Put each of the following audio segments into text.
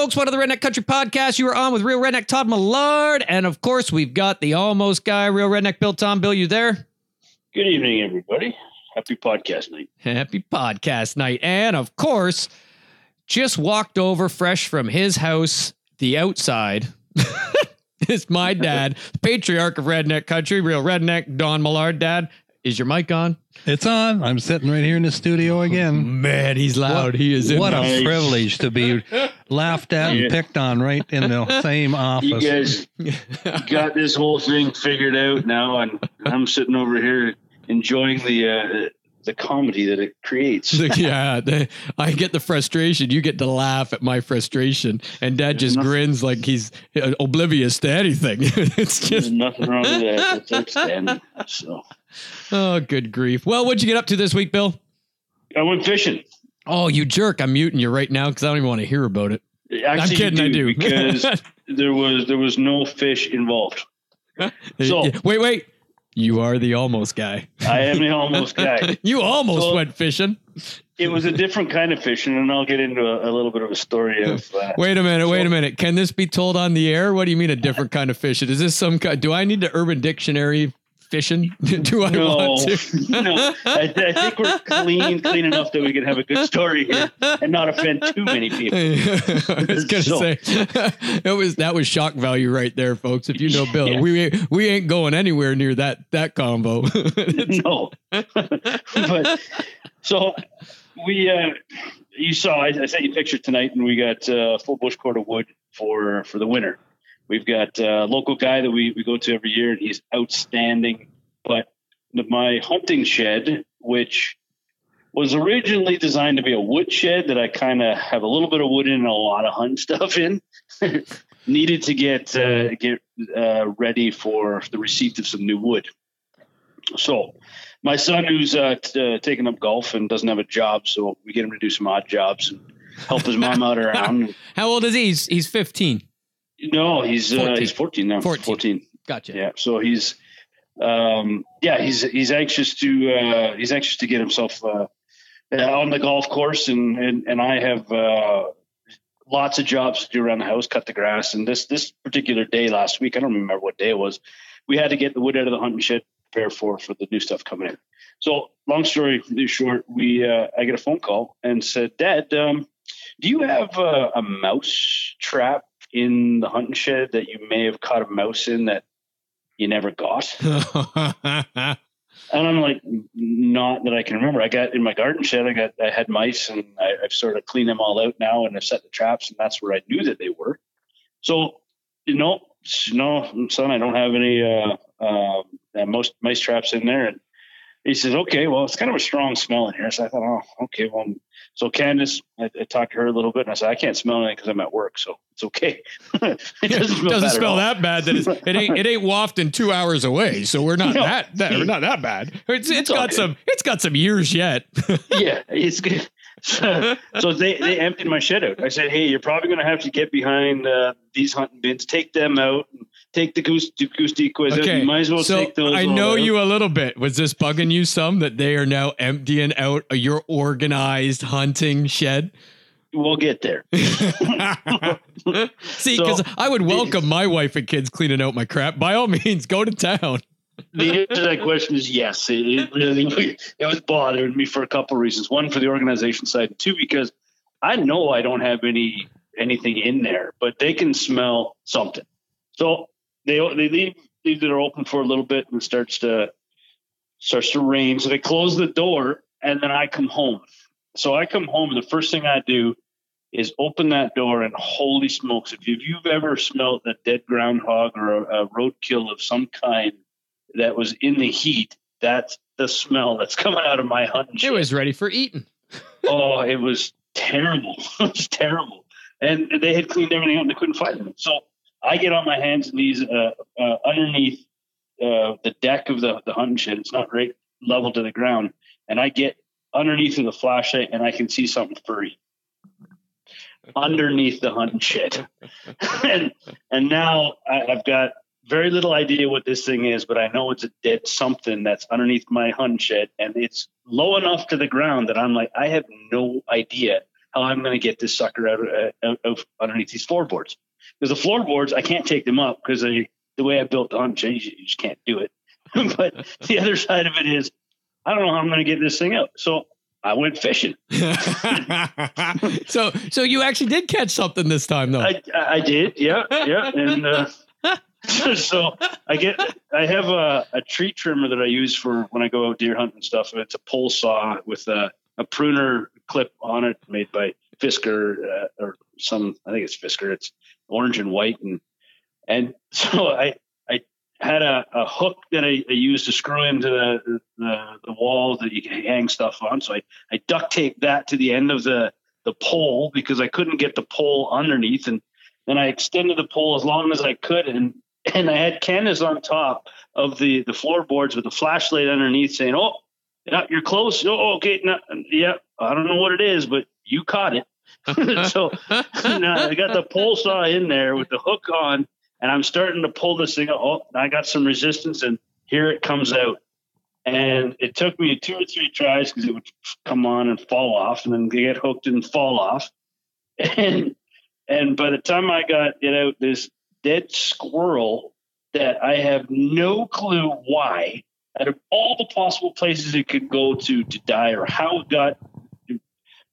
Folks, one of the Redneck Country Podcast. You are on with Real Redneck Todd Millard. And of course, we've got the almost guy, Real Redneck Bill Tom. Bill, you there? Good evening, everybody. Happy podcast night. Happy podcast night. And of course, just walked over fresh from his house, the outside. it's my dad, the patriarch of Redneck Country, Real Redneck, Don Millard. Dad, is your mic on? It's on. I'm sitting right here in the studio again. Man, he's loud. he is in What a Nice. privilege to be laughed at Yeah. and picked on right in the same office. You office. guys got this whole thing figured out now, and I'm sitting over here enjoying the uh, the comedy that it creates. yeah, the, I get the frustration. You get to laugh at my frustration, and Dad just nothing- grins like he's uh, oblivious to anything. it's There's just nothing wrong with that. It's outstanding. So oh, good grief. Well, what'd you get up to this week, Bill? I went fishing. Oh, you jerk! I'm muting you right now because I don't even want to hear about it. Actually, I'm kidding. you I do because there was there was no fish involved. So- wait, wait. You are the almost guy. I am the almost guy. You almost So- went fishing. It was a different kind of fishing, and I'll get into a, a little bit of a story of. Uh, Wait a minute. Wait a minute. Can this be told on the air? What do you mean a different kind of fishing? Is this some kind? Do I need the Urban Dictionary fishing? do I no, want to? no. I, I think we're clean, clean enough that we can have a good story here and not offend too many people. I was gonna So- say it was that was shock value right there, folks. If you know Bill, Yeah. we ain't- we ain't going anywhere near that that combo. no, but so we, uh, you saw. I, I sent you a picture tonight, and we got uh, full bush cord of wood for for the winter. We've got a local guy that we we go to every year, and he's outstanding. But my hunting shed, which was originally designed to be a wood shed that I kind of have a little bit of wood in and a lot of hunt stuff in, needed to get uh, get uh, ready for the receipt of some new wood. So, my son, who's uh, t- uh, taking up golf and doesn't have a job, so we get him to do some odd jobs and help his mom out around. How old is he? He's, he's 15. No, he's uh, 14. he's 14 now. 14. 14. Gotcha. Yeah. So he's um yeah, he's he's anxious to uh he's anxious to get himself uh on the golf course and and, and I have uh lots of jobs to do around the house, cut the grass. And this this particular day last week, I don't remember what day it was, we had to get the wood out of the hunting shed, prepare for for the new stuff coming in. So long story short, we uh I get a phone call and said, Dad, um, do you have a, a mouse trap in the hunting shed that you may have caught a mouse in that you never got? And I'm like, not that I can remember. I got in my garden shed, I got, I had mice and I, I've sort of cleaned them all out now and I've set the traps and that's where I knew that they were. So, you know, no, son, I don't have any, uh, uh, uh, most mice traps in there. And he says, okay, well, it's kind of a strong smell in here. So I thought, oh, okay. Well, so Candace, I, I talked to her a little bit and I said, I can't smell anything because I'm at work. So it's okay. it doesn't smell, doesn't smell that bad. That it's, it ain't it ain't wafting two hours away, so we're not No. that, that we're not that bad. It's, it's It's got some it's got some years yet. yeah, it's good. So, so they, they emptied my shed out. I said, hey, you're probably going to have to get behind uh, these hunting bins, take them out, and take the goose, the goose decoys okay, You might as well so take those. I know you a little bit. Was this bugging you some that they are now emptying out your organized hunting shed? We'll get there. See, So- because I would welcome my wife and kids cleaning out my crap. By all means, go to town. the answer to that question is yes. It, it really it was bothering me for a couple of reasons. One, for the organization side, two, because I know I don't have any anything in there, but they can smell something. So they they leave leave the door open for a little bit and starts to starts to rain. So they close the door and then I come home. So I come home and the first thing I do is open that door and holy smokes, if you've, ever smelled a dead groundhog or a, a roadkill of some kind that was in the heat, that's the smell that's coming out of my hunting It was ready for eating. oh, it was terrible. it was terrible. And they had cleaned everything out and they couldn't find them. So I get on my hands and knees uh, uh, underneath uh, the deck of the, the hunting shed. It's not right level to the ground. And I get underneath of the flashlight and I can see something furry underneath the hunting shed. and, and now I, I've got very little idea what this thing is, but I know it's a dead something that's underneath my hunting shed, and it's low enough to the ground that I'm like, I have no idea how I'm going to get this sucker out, of- out of underneath these floorboards. Because the floorboards, I can't take them up because the way I built the hunt change, you just can't do it. but the other side of it is, I don't know how I'm going to get this thing out. So I went fishing. so so you actually did catch something this time though. I, I did, yeah, yeah, and uh, so I get I have a, a tree trimmer that I use for when I go out deer hunting and stuff. It's a pole saw with a, a pruner clip on it, made by Fiskars uh, or some. I think it's Fiskars. It's orange and white, and and so I I had a, a hook that I, I used to screw into the, the the wall that you can hang stuff on. So I I duct taped that to the end of the the pole because I couldn't get the pole underneath, and then I extended the pole as long as I could, and and I had Candace on top of the the floorboards with a flashlight underneath, saying, "Oh, you're close. Oh, okay, no, yeah, I don't know what it is, but you caught it." so now uh, I got the pole saw in there with the hook on, and I'm starting to pull this thing. out. Oh, I got some resistance, and here it comes out. And it took me two or three tries because it would come on and fall off, and then get hooked and fall off. And and by the time I got it out, this dead squirrel that I have no clue why, out of all the possible places it could go to to die or how it got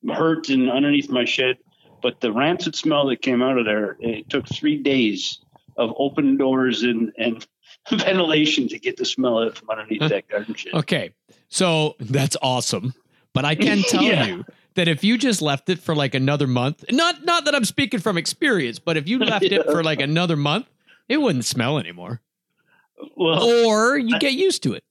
hurt and underneath my shed. But the rancid smell that came out of there, it took three days of open doors and, and ventilation to get the smell out from underneath that garden shed. Okay. So that's awesome. But I can tell Yeah. you that if you just left it for like another month, not not that I'm speaking from experience, but if you left it for like another month, it wouldn't smell anymore. Well, Or you get used to it.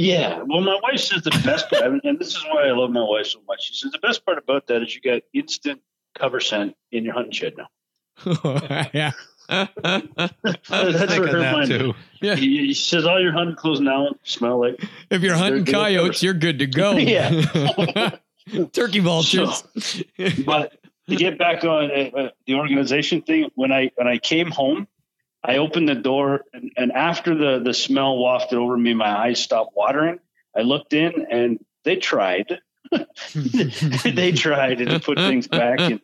Yeah. Well, my wife says the best part, and this is why I love my wife so much. She says the best part about that is you got instant cover scent in your hunting shed now. yeah. That's of her that mind. too. Yeah. He, he says all your hunting clothes now smell like. If you're hunting coyotes, you're good to go. Yeah. Turkey vultures. But to get back on uh, uh, the organization thing, when I when I came home, I opened the door, and, and after the the smell wafted over me, my eyes stopped watering. I looked in, and they tried. they tried to put things back. And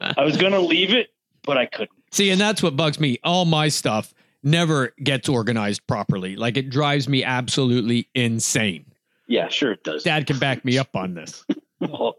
I was going to leave it, but I couldn't. See, and that's what bugs me. All my stuff never gets organized properly. Like it drives me absolutely insane. Yeah, sure it does. Dad can back me up on this. Well?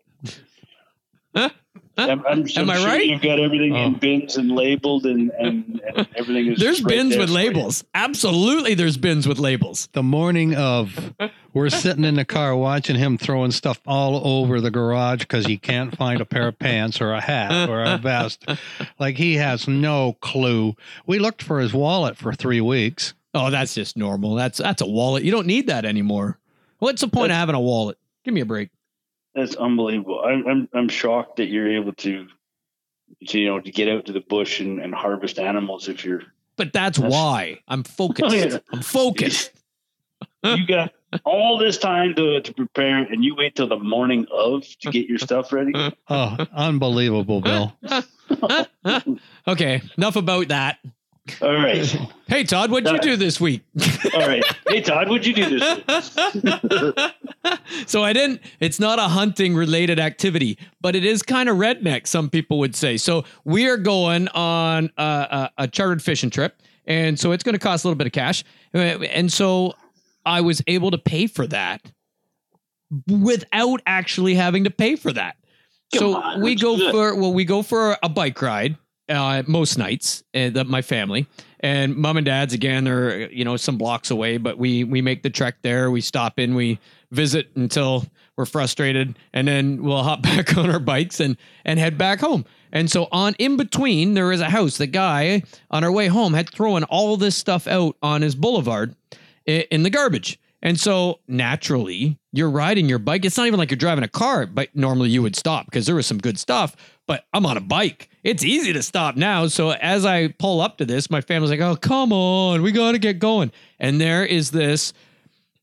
I'm, I'm, Am I'm I sure right? You've got everything in Oh. bins and labeled, and, and, and everything is. There's right bins there with for you. labels. Absolutely, there's bins with labels. The morning of, we're sitting in the car watching him throwing stuff all over the garage because he can't find a pair of pants or a hat or a vest. Like he has no clue. We looked for his wallet for three weeks. Oh, that's just normal. That's that's a wallet. You don't need that anymore. What's the point of having a wallet? Give me a break. That's unbelievable. I'm, I'm I'm shocked that you're able to, to you know, to get out to the bush and, and harvest animals if you're. But that's, That's- why I'm focused. Oh, yeah. I'm focused. You got all this time to, to prepare, and you wait till the morning of to get your stuff ready. Oh, unbelievable, Bill. okay, enough about that. All right, Hey Todd, what'd you do this week? all right. Hey Todd, what'd you do this? week? so I didn't. It's not a hunting related activity, but it is kind of redneck. Some people would say. So we are going on a, a, a chartered fishing trip, and so it's going to cost a little bit of cash. And so I was able to pay for that without actually having to pay for that. Come so on, we go good. for well, we go for a bike ride uh, most nights. Uh, that my family and mom and dad's again. They're you know some blocks away, but we we make the trek there. We stop in, we visit until we're frustrated, and then we'll hop back on our bikes and and head back home. And so on in between, there is a house. The guy on our way home had thrown all this stuff out on his boulevard in the garbage. And so naturally, you're riding your bike. It's not even like you're driving a car, but normally you would stop because there was some good stuff. But I'm on a bike. It's easy to stop now. So as I pull up to this, my family's like, oh, come on, we got to get going. And there is this.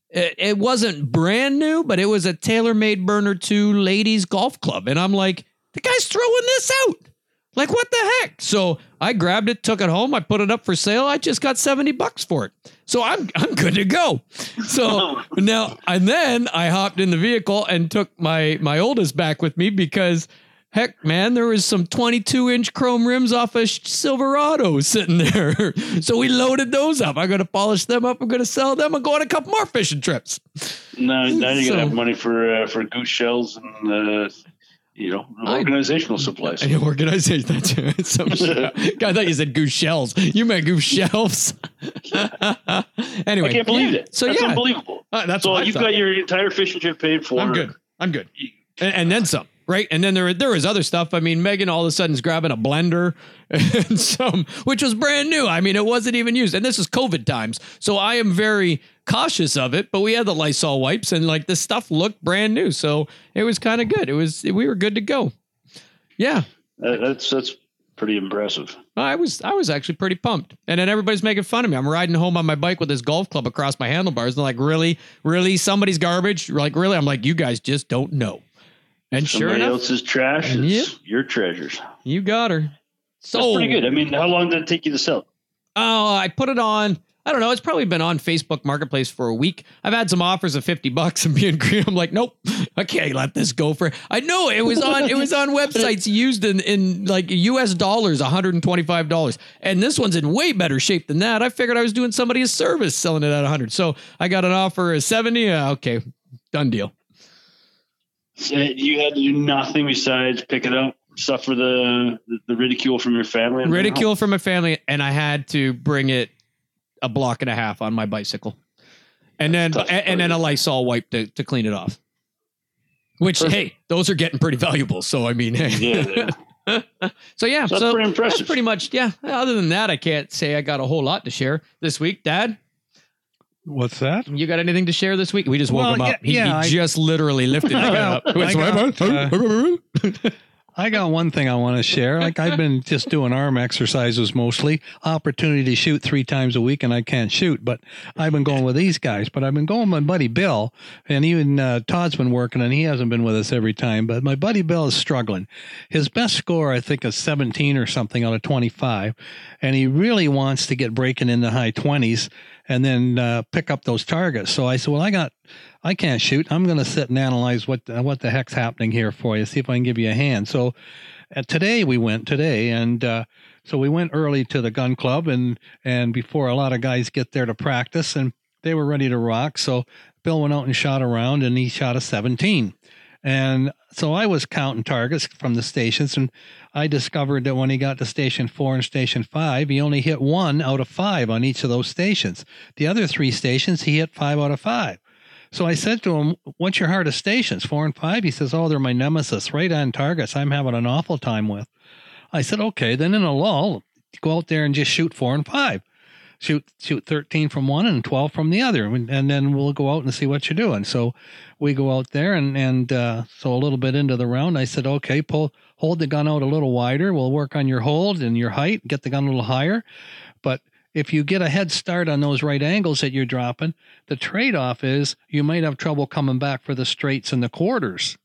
It, it wasn't brand new, but it was a TaylorMade Burner 2 ladies golf club. And I'm like, the guy's throwing this out. Like, what the heck? So I grabbed it, took it home, I put it up for sale. I just got 70 bucks for it. So I'm I'm good to go. So now and then I hopped in the vehicle and took my my oldest back with me because Heck, man, there was some 22 inch chrome rims off a Silverado sitting there. so we loaded those up. I'm going to polish them up. I'm going to sell them and go on a couple more fishing trips. Now, now you're So- gonna have money for uh, for goose shells and uh, you know I- organizational supplies. I organization. That's shit. I thought you said goose shells. You meant goose shelves. anyway, I can't believe yeah. it. So that's yeah, unbelievable. Uh, that's so you've got your entire fishing trip paid for. I'm good. I'm good. And, and then some, right? And then there there was other stuff. I mean, Megan all of a sudden is grabbing a blender and some, which was brand new. I mean, it wasn't even used. And this is COVID times, so I am very cautious of it. But we had the Lysol wipes, and like the stuff looked brand new, so it was kind of good. It was we were good to go. Yeah, Uh, that's that's pretty impressive. I was I was actually pretty pumped. And then everybody's making fun of me. I'm riding home on my bike with this golf club across my handlebars. They're like, really, really, somebody's garbage. Like, really? I'm like, you guys just don't know. And sure Somebody enough, else's trash. And It's your treasures. You got her. So That's pretty good. I mean, how long did it take you to sell? Oh, I put it on. I don't know. It's probably been on Facebook Marketplace for a week. I've had some offers of fifty bucks and being green. I'm like, nope, I can't let this go for. I know it was on. It was on websites used in in like U.S. dollars, 125 dollars, and this one's in way better shape than that. I figured I was doing somebody a service selling it at 100. So I got an offer of 70. Uh, okay, done deal. You had to do nothing besides pick it up, suffer the the, ridicule from your family. and bring it home. Ridicule from my family, and I had to bring it a block and a half on my bicycle, and then That's tough and, and then a Lysol wipe to, to clean it off. Which Perfect. hey, those are getting pretty valuable. So I mean, hey. Yeah, yeah. so yeah, So so, that's pretty that's pretty much yeah. Other than that, I can't say I got a whole lot to share this week. Dad, What's that? you got anything to share this week? We just woke Well, him up. yeah, he, yeah, he I- just literally lifted his head up. I got, sorry, I got one thing I want to share. Like I've been just doing arm exercises mostly. Opportunity to shoot three times a week, and I can't shoot. But I've been going with these guys. But I've been going with my buddy Bill, and even uh, Todd's been working, and he hasn't been with us every time. But my buddy Bill is struggling. His best score, I think, is 17 or something out of 25, and he really wants to get breaking in the high 20s and then uh, pick up those targets. So I said, well, I got I can't shoot. I'm going to sit and analyze what the, what the heck's happening here for you. See if I can give you a hand. So uh, today we went today, and uh, so we went early to the gun club, and and before a lot of guys get there to practice, and they were ready to rock. So Bill went out and shot around, and he shot a 17. And so I was counting targets from the stations, and I discovered that when he got to station four and station five, he only hit one out of five on each of those stations. The other three stations, he hit five out of five. So I said to him, What's your hardest stations, four and five? He says, Oh, they're my nemesis, right on targets. I'm having an awful time with. I said, Okay, then in a lull, go out there and just shoot four and five. Shoot, shoot 13 from one and 12 from the other. And, then we'll go out and see what you're doing. So we go out there and, and, uh, so a little bit into the round, I said, okay, pull, hold the gun out a little wider. We'll work on your hold and your height, get the gun a little higher. But if you get a head start on those right angles that you're dropping, the trade off is you might have trouble coming back for the straights and the quarters.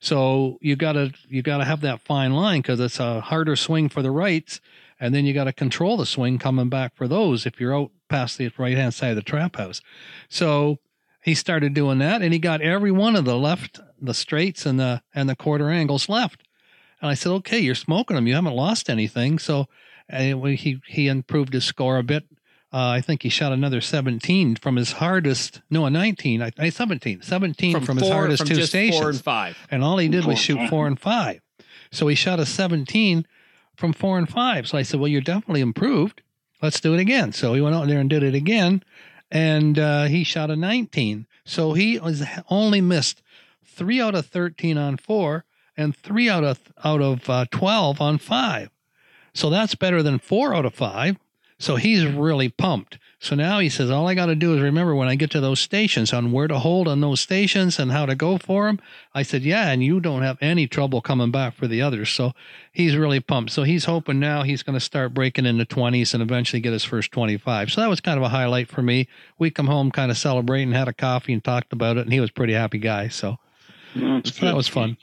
So you gotta you gotta have that fine line because it's a harder swing for the rights, and then you got to control the swing coming back for those if you're out past the right hand side of the trap house. So he started doing that, and he got every one of the left, the straights and the and the quarter angles left. And I said, okay, you're smoking them. You haven't lost anything. So and he he improved his score a bit. Uh, I think he shot another 17 from his hardest. No, a 19. I, I 17. 17 from, his hardest from two just stations. four and five. and all he did was shoot four and five. So he shot a 17 from four and five. So I said, well, you're definitely improved. Let's do it again. So he went out there and did it again, and uh, he shot a 19. So he was only missed three out of 13 on four and three out of out of uh, 12 on five. So that's better than four out of five. So he's really pumped. So now he says, all I got to do is remember when I get to those stations on where to hold on those stations and how to go for them. I said, yeah, and you don't have any trouble coming back for the others. So he's really pumped. So he's hoping now he's going to start breaking in the 20s and eventually get his first 25. So that was kind of a highlight for me. We come home kind of celebrating, had a coffee and talked about it, and he was a pretty happy guy. So, Yeah, so that was fun.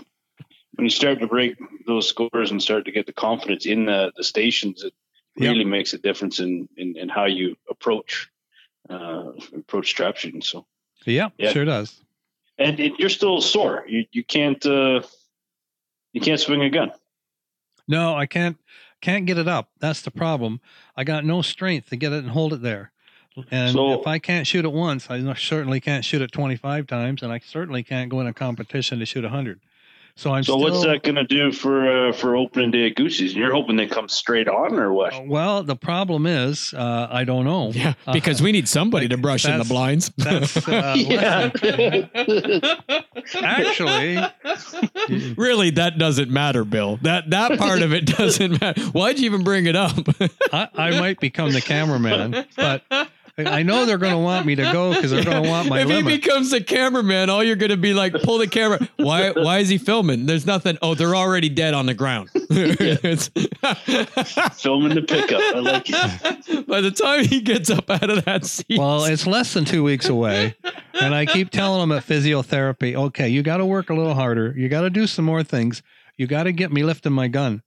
When you start to break those scores and start to get the confidence in the, the stations, it Yep. really makes a difference in, in, in how you approach uh, approach trap shooting. So, Yeah, Yeah. sure does. and it, you're still sore. You you can't uh, You can't swing a gun. No, I can't can't get it up. That's the problem. I got no strength to get it and hold it there. And So- if I can't shoot it once, I certainly can't shoot it 25 times, and I certainly can't go in a competition to shoot 100. So I'm So still, what's that going to do for uh, for opening day of goose season? You're hoping they come straight on or what? Well, the problem is, uh, I don't know. Yeah, Uh, because we need somebody to brush in the blinds. That's uh, yeah. actually really, that doesn't matter, Bill. That that part of it doesn't matter. Why'd you even bring it up? I, I might become the cameraman, but I know they're going to want me to go because they're going to want my if limit. he becomes a cameraman, all you're going to be like, pull the camera. Why? Why is he filming? There's nothing. Oh, they're already dead on the ground. It's- Filming the pickup. I like it. By the time he gets up out of that seat, Well, it's less than two weeks away. And I keep telling them at physiotherapy, okay, you got to work a little harder. You got to do some more things. You got to get me lifting my gun.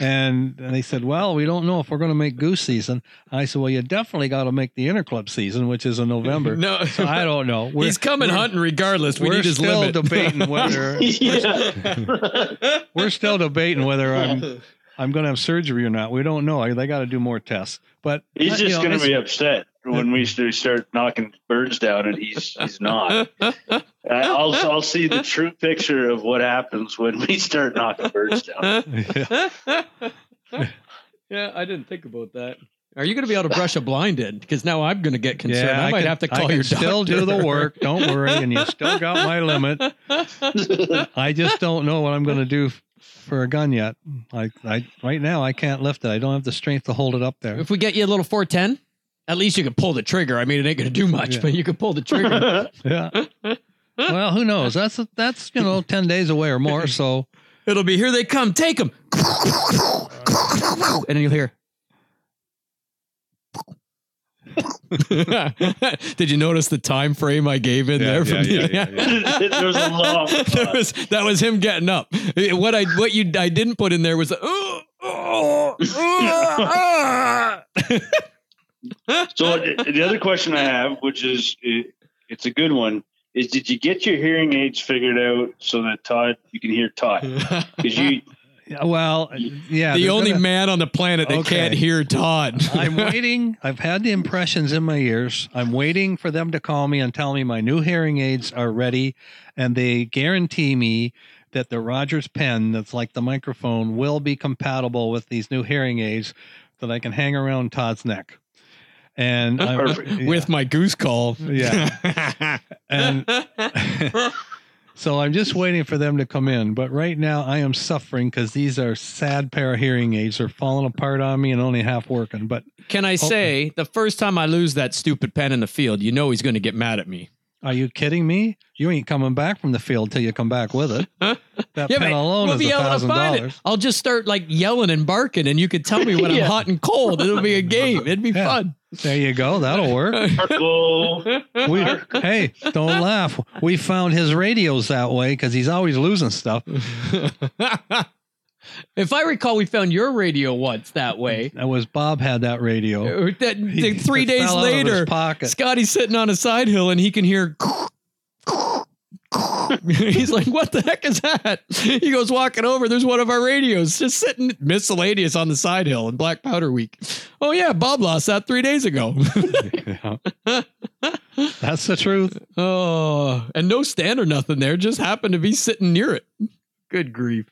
And, and they said, well, we don't know if we're going to make goose season. I said, well, you definitely got to make the interclub season, which is in November. no, So I don't know. We're, he's coming we're- hunting regardless. We we're need his still limit. debating whether yeah. we're still debating whether I'm I'm going to have surgery or not. We don't know. They got to do more tests. But He's just you know, going to be upset when we start knocking birds down, and he's he's not. I- I'll I'll see the true picture of what happens when we start knocking birds down. yeah, I didn't think about that. Are you going to be able to brush a blind in? Because now I'm going to get concerned. Yeah, I might can- have to I call can your still do the work. Don't worry, and you still got my limit. I just don't know what I'm going to do for a gun yet. I, I right now I can't lift it. I don't have the strength to hold it up there. If we get you a little 410, at least you can pull the trigger. I mean, it ain't going to do much, Yeah. but you can pull the trigger. Yeah. Well, who knows? That's that's you know ten days away or more. So It'll be here they come, take them, and then you'll hear. Did you notice the time frame I gave in Yeah, there? From yeah, the, yeah, yeah, There's a long that was that was him getting up. What I what you I didn't put in there was oh, oh, oh, ah. So the the other question I have, which is it- it's a good one, is did you get your hearing aids figured out so that Todd you can hear Todd? Because you well, uh, yeah. the only gonna- man on the planet that Okay. can't hear Todd. I'm waiting. I've had the impressions in my ears. I'm waiting for them to call me and tell me my new hearing aids are ready, and they guarantee me that the Rogers pen, that's like the microphone, will be compatible with these new hearing aids that I can hang around Todd's neck. And I'm, with my goose call. Yeah. and so I'm just waiting for them to come in. But right now I am suffering because these are sad pair of hearing aids. They're falling apart on me and only half working. But Can I oh, say the first time I lose that stupid pen in the field, you know he's going to get mad at me. Are you kidding me? You ain't coming back from the field till you come back with it. That Yeah, pen alone we'll is a thousand dollars. I'll just start like yelling and barking, and you could tell me when I'm hot and cold. It'll be a game. It'd be Yeah. fun. There you go. That'll work. We, hey, don't laugh. We found his radios that way because he's always losing stuff. If I recall, we found your radio once that way. That was Bob had that radio. Uh, That, He- three days fell out of his later. Scotty's sitting on a side hill and he can hear. He's like, "What the heck is that?" He goes walking over. There's one of our radios just sitting miscellaneous on the side hill in Black Powder Week. Oh yeah, Bob lost that three days ago. Yeah. That's the truth. oh, and no stand or nothing there. Just happened to be sitting near it. Good grief.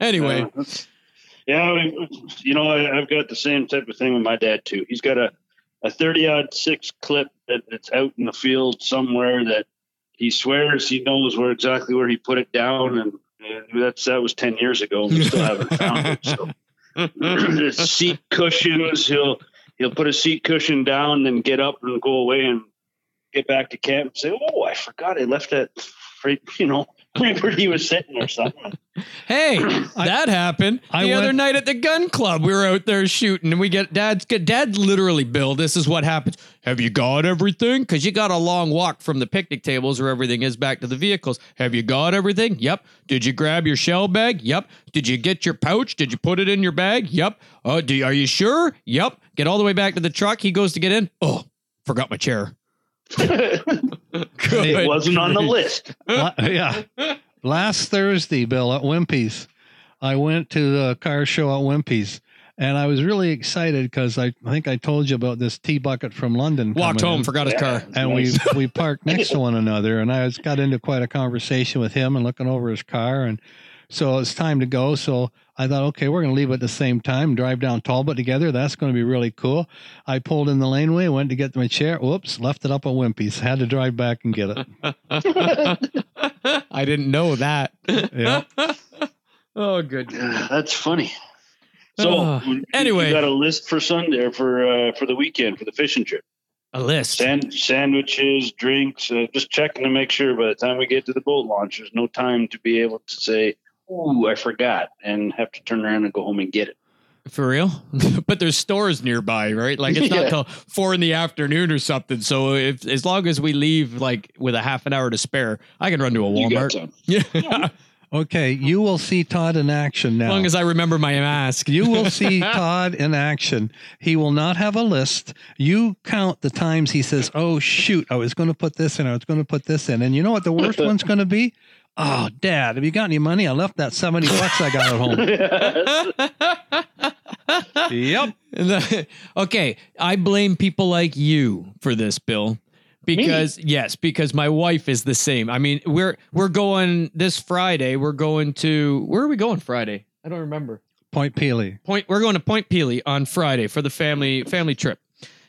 Anyway, Uh, yeah, you know, I, I've got the same type of thing with my dad too. He's got a a thirty odd six clip that, that's out in the field somewhere that he swears he knows where exactly where he put it down, and, and that's that was ten years ago, and we still haven't found it. So seat cushions. He'll he'll put a seat cushion down, then get up and go away and get back to camp and say, "Oh, I forgot I left that." You know, where he was sitting or something. Hey, that happened I the other went- night at the gun club. We were out there shooting, and we get dad's get dad literally, Bill. This is what happens. Have you got everything? Because you got a long walk from the picnic tables where everything is back to the vehicles. Have you got everything? Yep. Did you grab your shell bag? Yep. Did you get your pouch? Did you put it in your bag? Yep. Oh, do are you sure? Yep. Get all the way back to the truck. He goes to get in. Oh, forgot my chair. It wasn't on the list. Yeah. Last Thursday, Bill, at Wimpy's, I went to the car show at Wimpy's. And I was really excited because I, I think I told you about this T-bucket from London. Walked home, in. forgot his car. and Nice. we we parked next to one another and i was got into quite a conversation with him and looking over his car and so it's time to go so i thought okay we're going to leave at the same time drive down talbot together that's going to be really cool i pulled in the laneway went to get my chair whoops left it up at wimpy's had to drive back and get it I didn't know that. Yeah. oh, good. That's funny. So Uh, anyway. you got a list for Sunday or for uh, for the weekend for the fishing trip. A list. Sand, sandwiches, drinks, uh, just checking to make sure by the time we get to the boat launch, there's no time to be able to say, "Ooh, I forgot," and have to turn around and go home and get it. For real? but there's stores nearby, right? Like it's not Yeah. till four in the afternoon or something. So if as long as we leave like with a half an hour to spare, I can run to a You got Walmart. time. Yeah. okay you will see todd in action now as long as I remember my mask. you will see Todd in action. He will not have a list. You count the times he says, "Oh shoot, I was going to put this in. I was going to put this in." And you know what the worst one's going to be? Oh, Dad, have you got any money? I left that seventy bucks I got at home. yep. The- okay, I blame people like you for this, Bill. Because yes, because my wife is the same. I mean, we're we're going this Friday. We're going to where are we going Friday? I don't remember. Point Pelee. Point we're going to Point Pelee on Friday for the family family trip.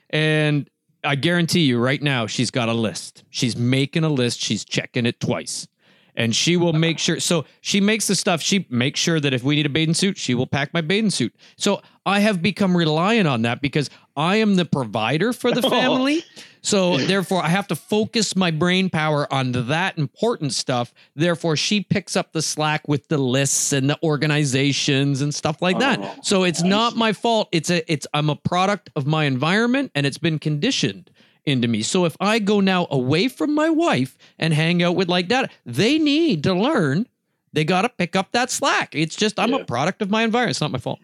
And I guarantee you right now she's got a list. She's making a list, she's checking it twice. And she will make sure so she makes the stuff she makes sure that if we need a bathing suit, she will pack my bathing suit. So I have become reliant on that because I am the provider for the oh. family. So therefore I have to focus my brain power on that important stuff. Therefore she picks up the slack with the lists and the organizations and stuff like that. Oh, So it's not my fault. It's a it's I'm a product of my environment and it's been conditioned into me. So if I go now away from my wife and hang out with like that, they need to learn they got to pick up that slack. It's just I'm Yeah. a product of my environment. It's not my fault.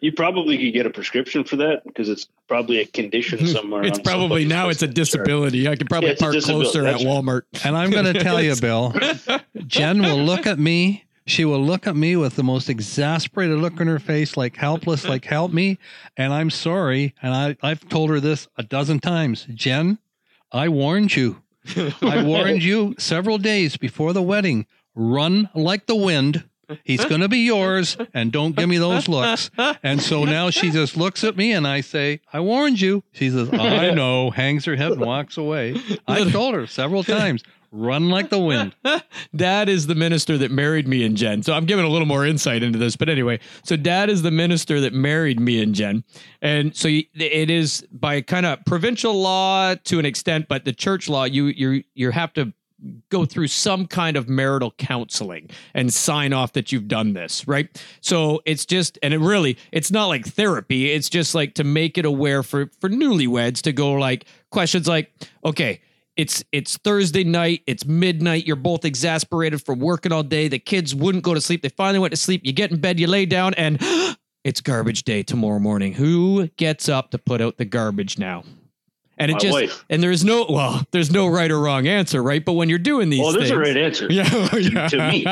You probably could get a prescription for that because it's probably a condition somewhere. It's probably now it's a list. Sure. disability. I could probably Yeah, park disability. closer at That's right. Walmart. And I'm going to tell you, Bill, Jen will look at me. She will look at me with the most exasperated look on her face, like helpless, like help me. And I'm sorry. And I, I've told her this a dozen times. Jen, I warned you. I warned you several days before the wedding. Run like the wind. He's going to be yours, and don't give me those looks. And so now she just looks at me, and I say, I warned you. She says, I know, hangs her head and walks away. I've told her several times, run like the wind. Dad is the minister that married me and Jen. So I'm giving a little more insight into this. But anyway, so Dad is the minister that married me and Jen. And so it is by kind of provincial law to an extent, but the church law, you you you have to go through some kind of marital counseling and sign off that you've done this, right? So it's just and it really it's not like therapy, it's just like to make it aware for for newlyweds to go like questions like, okay, it's it's Thursday night, it's midnight, you're both exasperated from working all day, the kids wouldn't go to sleep, they finally went to sleep, you get in bed, you lay down and it's garbage day tomorrow morning. Who gets up to put out the garbage now? And it My just wife. and there's no well, there's no right or wrong answer, right? But when you're doing these Oh, there's things, a right answer. yeah, yeah. to me.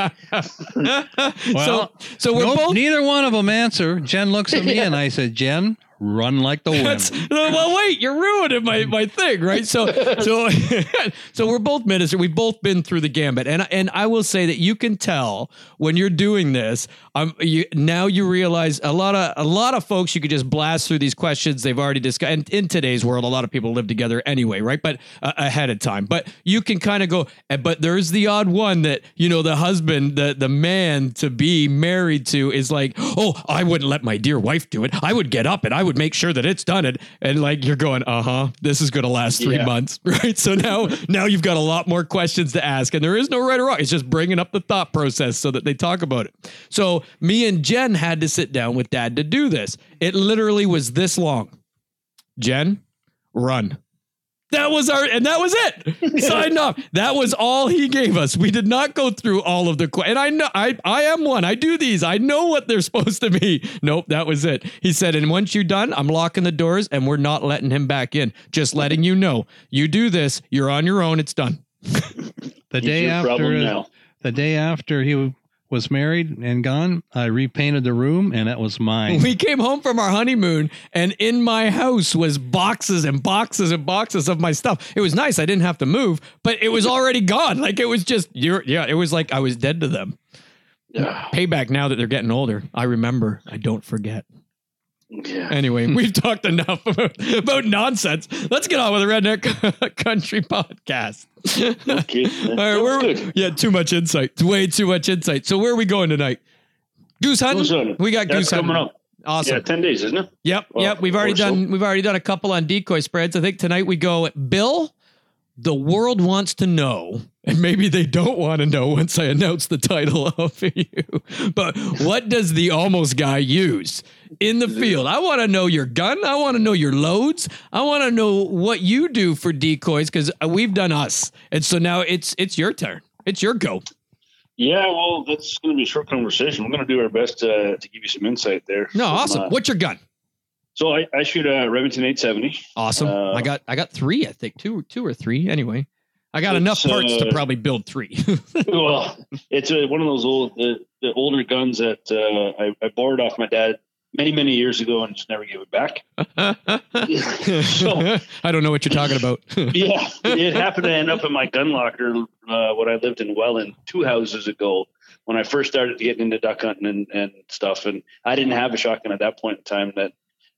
so so we're Nope, both neither one of them answer. Jen looks at me, and I said, Jen, run like the That's, wind. well, wait, you're ruining my, my thing, right? So, so, so we're both ministers. We've both been through the gambit, and and I will say that you can tell when you're doing this. Um, you now you realize a lot of a lot of folks you could just blast through these questions they've already discussed. And in today's world, a lot of people live together anyway, right? But uh, ahead of time, but you can kind of go. eh, But there's the odd one that you know the husband, the the man to be married to is like, oh, I wouldn't let my dear wife do it. I would get up and I would make sure that it's done. And and like you're going, uh huh, this is going to last three Yeah. months, right? So now now you've got a lot more questions to ask, and there is no right or wrong. It's just bringing up the thought process so that they talk about it. So me and Jen had to sit down with Dad to do this. It literally was this long. Jen, run. That was our, and that was it. Signed off. That was all he gave us. We did not go through all of the, and I know, I, I am one. I do these. I know what they're supposed to be. Nope, that was it. He said, and once you're done, I'm locking the doors and we're not letting him back in. Just letting you know, you do this, you're on your own. It's done. The He's day after, now. the day after he was married and gone, I repainted the room and that was mine. We came home from our honeymoon, and in my house was boxes and boxes and boxes of my stuff. It was nice; I didn't have to move, but it was already gone. Like it was just, you're, yeah, it was like I was dead to them. Yeah. Payback now that they're getting older. I remember. I don't forget. Yeah. Anyway, we've talked enough about, about nonsense. Let's get on with the Redneck Country podcast. Okay. All right, yeah, too much insight. Way too much insight. So where are we going tonight? Goose hunting. Goose hunting. We got That's goose hunting. coming up. Awesome. Yeah, ten days, isn't it? Yep, Well, yep. We've already or so. done. We've already done a couple on decoy spreads. I think tonight we go. Bill, the world wants to know, and maybe they don't want to know once I announce the title of you. But what does the almost guy use in the field? I want to know your gun. I want to know your loads. I want to know what you do for decoys because we've done us, and so now it's it's your turn. It's your go. Yeah, well, that's going to be a short conversation. We're going to do our best uh, to give you some insight there. No, awesome. uh, What's your gun? So I, I shoot a Remington 870. Awesome. uh, I got I got three. I think two two or three. Anyway, I got enough parts to uh, probably build three. well, it's a, one of those old, the, the older guns that uh, I, I borrowed off my dad many, many years ago and just never gave it back. So- I don't know what you're talking about. yeah, it happened to end up in my gun locker uh, when I lived in Welland two houses ago when I first started getting into duck hunting and, and stuff. And I didn't have a shotgun at that point in time that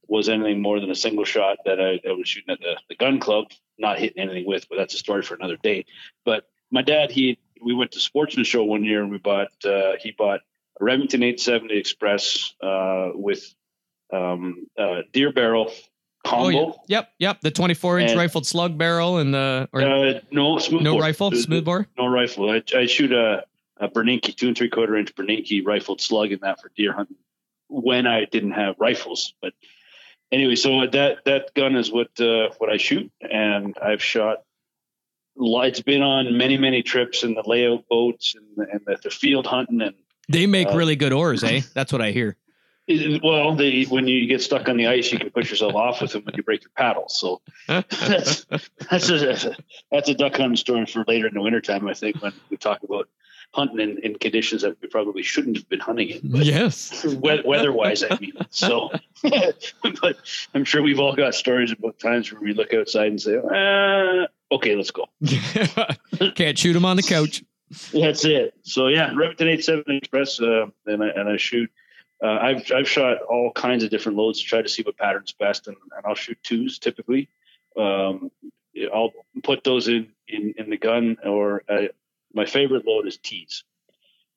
was anything more than a single shot that I, I was shooting at the, the gun club, not hitting anything with, but that's a story for another day. But my dad, he we went to Sportsman Show one year and we bought uh, he bought a Remington 870 Express uh, with um, uh, deer barrel combo. Oh, yeah. Yep, yep. The 24 inch And- rifled slug barrel and the or Uh, no, smooth no rifle, smooth bore. No rifle. I, I shoot a, a Brenneke two and three quarter inch Brenneke rifled slug in that for deer hunting when I didn't have rifles. But anyway, so that that gun is what uh, what I shoot, and I've shot. It's been on many many trips in the layout boats and the, and the, the field hunting and They make uh, really good oars, eh? That's what I hear. well, they, when you get stuck on the ice, you can push yourself off with them when you break your paddles. So that's that's a that's a duck hunting story for later in the wintertime, I think, when we talk about hunting in, in conditions that we probably shouldn't have been hunting in. But yes. we- weather-wise, I mean. So, but I'm sure we've all got stories about times where we look outside and say, uh, "Okay, let's go." Can't shoot them on the couch. That's it. So yeah, Remington 87 Express, uh, and I and I shoot. Uh, I've I've shot all kinds of different loads to try to see what pattern's best, and, and I'll shoot twos typically. Um, I'll put those in in, in the gun, or uh, my favorite load is tees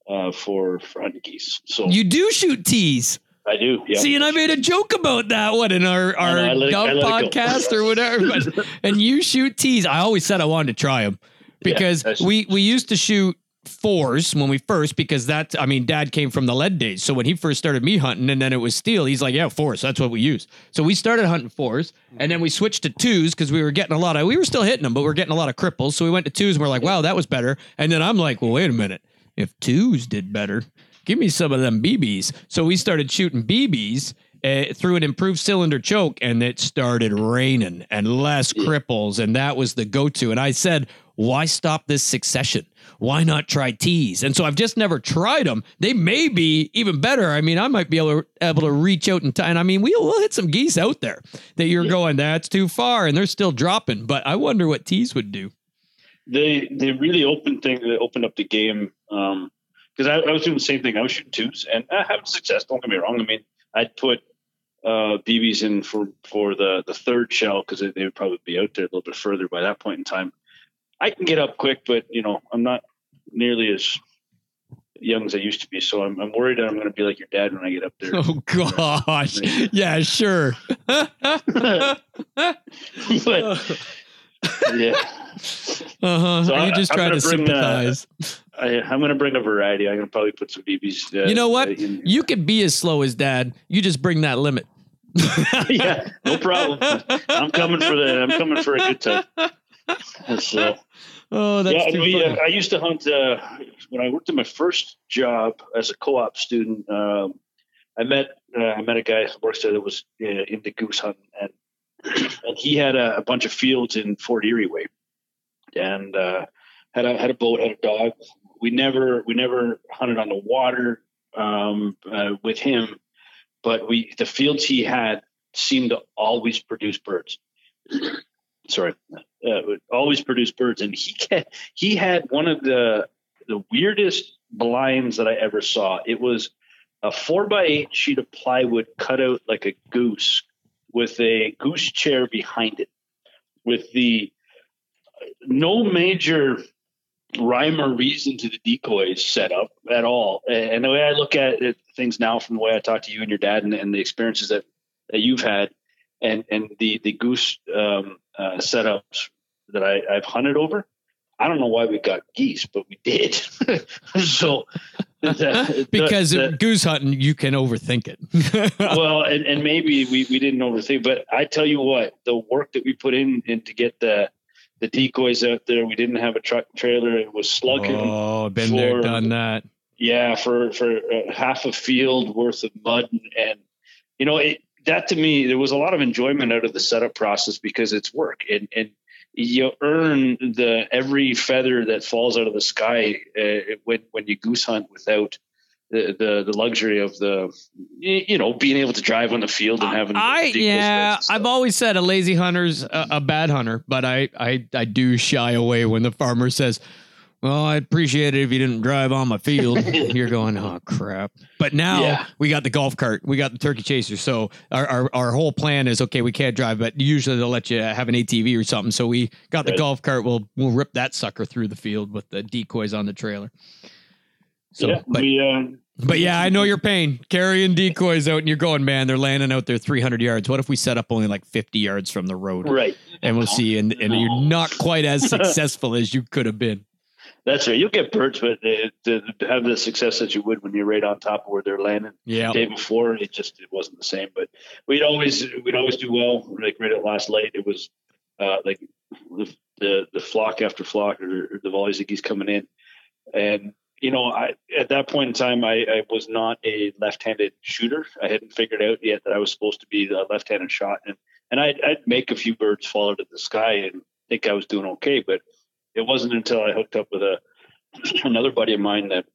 uh, for for hunting geese. So You do shoot tees. I do. Yeah. See, and I made a joke about that one in our, our I it- Dove I let it go. podcast or whatever. But, and you shoot tees. I always said I wanted to try them because that's- we, we used to shoot fours when we first, because that, I mean, dad came from the lead days. So when he first started me hunting and then it was steel, he's like, yeah, fours. That's what we use. So we started hunting fours and then we switched to twos because we were getting a lot of, we were still hitting them, but we are getting a lot of cripples. So we went to twos and we're like, wow, that was better. And then I'm like, well, wait a minute. If twos did better, give me some of them BBs. So we started shooting BBs uh, through an improved cylinder choke, and it started raining and less cripples, and that was the go-to. And I said, why stop this succession? Why not try tees? And so I've just never tried them. They may be even better. I mean, I might be able to, able to reach out in time. I mean, we'll, we'll hit some geese out there that you're going, that's too far, and they're still dropping. But I wonder what tees would do. they they really opened thing they opened up the game because I, I was doing the same thing. I was shooting twos and I having success. Don't get me wrong. I mean, I'd put uh, BBs in for for the the third shell because they, they would probably be out there a little bit further by that point in time. I can get up quick, but you know I'm not nearly as young as I used to be. So I'm, I'm worried that I'm going to be like your dad when I get up there. Oh gosh, yeah, sure. but yeah, Uh-huh. So you I- just I'm try gonna bring, uh, sympathize. I, I'm going to bring a variety. I'm going to probably put some BBs. Uh, you know what? in- You could be as slow as dad. You just bring that limit. yeah, no problem. I'm coming for that. I'm coming for a good time. So Oh, that's yeah, we, uh, I used to hunt uh, when I worked at my first job as a co-op student. Um, I met uh, I met a guy who works there that was uh, into goose hunting, and and he had a, a bunch of fields in Fort Erie way, and uh, had a had a boat, had a dog, we never we never hunted on the water um, uh, with him, but we the fields he had seemed to always produce birds. Sorry, uh, always produce birds, and he kept, he had one of the the weirdest blinds that I ever saw. It was a four by eight sheet of plywood cut out like a goose with a goose chair behind it, with the no major rhyme or reason to the decoys set up at all. And the way I look at it, things now from the way I talk to you and your dad and, and the experiences that, that you've had and, and the, the goose um, uh, setups that I, I've hunted over, I don't know why we got geese, but we did. so because goose hunting, you can overthink it. well, and, and maybe we, we didn't overthink, but I tell you what, the work that we put in, in to get the, the decoys out there. We didn't have a truck trailer. It was slugging. Oh, been for, there, done that. Yeah, for for uh, half a field worth of mud, and, and you know it, that to me there was a lot of enjoyment out of the setup process because it's work, and and you earn the every feather that falls out of the sky uh, when when you goose hunt without the, the the luxury of the you know being able to drive on the field and having I yeah I've always said a lazy hunter's a, a bad hunter but I, I I do shy away when the farmer says well I'd appreciate it if you didn't drive on my field you're going oh crap but now yeah. we got the golf cart we got the turkey chaser so our, our, our whole plan is okay we can't drive but usually they'll let you have an ATV or something so we got the golf cart we'll we'll rip that sucker through the field with the decoys on the trailer so, yeah, but, we, uh, but yeah, I know your pain. Carrying decoys out and you're going, man, they're landing out there 300 yards. What if we set up only like 50 yards from the road? Right. And we'll see. And, and you're not quite as successful as you could have been. That's right. You'll get birds, but uh, to have the success that you would when you're right on top of where they're landing. Yeah. The day before, it just it wasn't the same. But we'd always we'd always do well. Like right at last light, it was uh, like the the flock after flock or, or the volleys of geese coming in, and you know, I at that point in time, I, I, was not a left-handed shooter. I hadn't figured out yet that I was supposed to be a left-handed shot, and and I'd, I'd make a few birds fall out of the sky and think I was doing okay. But it wasn't until I hooked up with a another buddy of mine that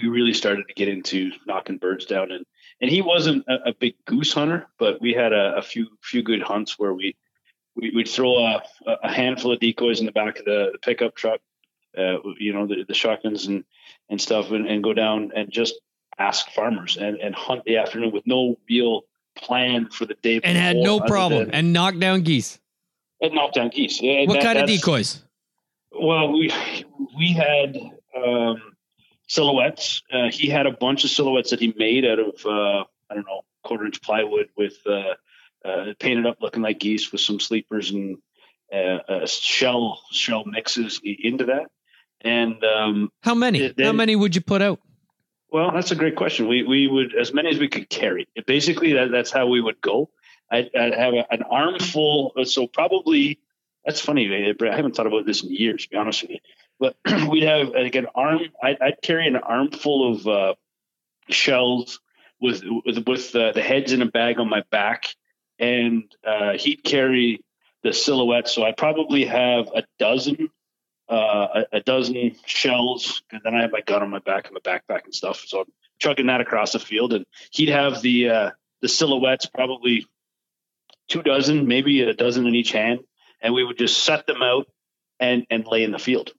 we really started to get into knocking birds down. And and he wasn't a, a big goose hunter, but we had a, a few few good hunts where we, we would throw a, a handful of decoys in the back of the, pickup truck, uh, you know, the, the shotguns and and stuff and, and go down and just ask farmers and, and hunt the afternoon with no real plan for the day. And had no problem than, and knock down geese. And knock down geese. yeah, what that, kind of decoys? Well, we we had um, silhouettes. Uh, he had a bunch of silhouettes that he made out of uh, I don't know quarter inch plywood with uh, uh painted up looking like geese with some sleepers and uh, shell shell mixes into that. And um, how many? Then, how many would you put out? Well, that's a great question. We we would as many as we could carry. Basically, that, that's how we would go. I'd, I'd have a, an armful. So probably that's funny. I haven't thought about this in years, to be honest with you. But we'd have like an arm. I'd, I'd carry an armful of uh, shells with with with uh, the heads in a bag on my back, and uh, he'd carry the silhouette. So I probably have a dozen uh, a, a, dozen shells, and then I have my gun on my back and my backpack and stuff. So I'm chugging that across the field, and he'd have the uh, the silhouettes, probably two dozen, maybe a dozen in each hand, and we would just set them out and and lay in the field.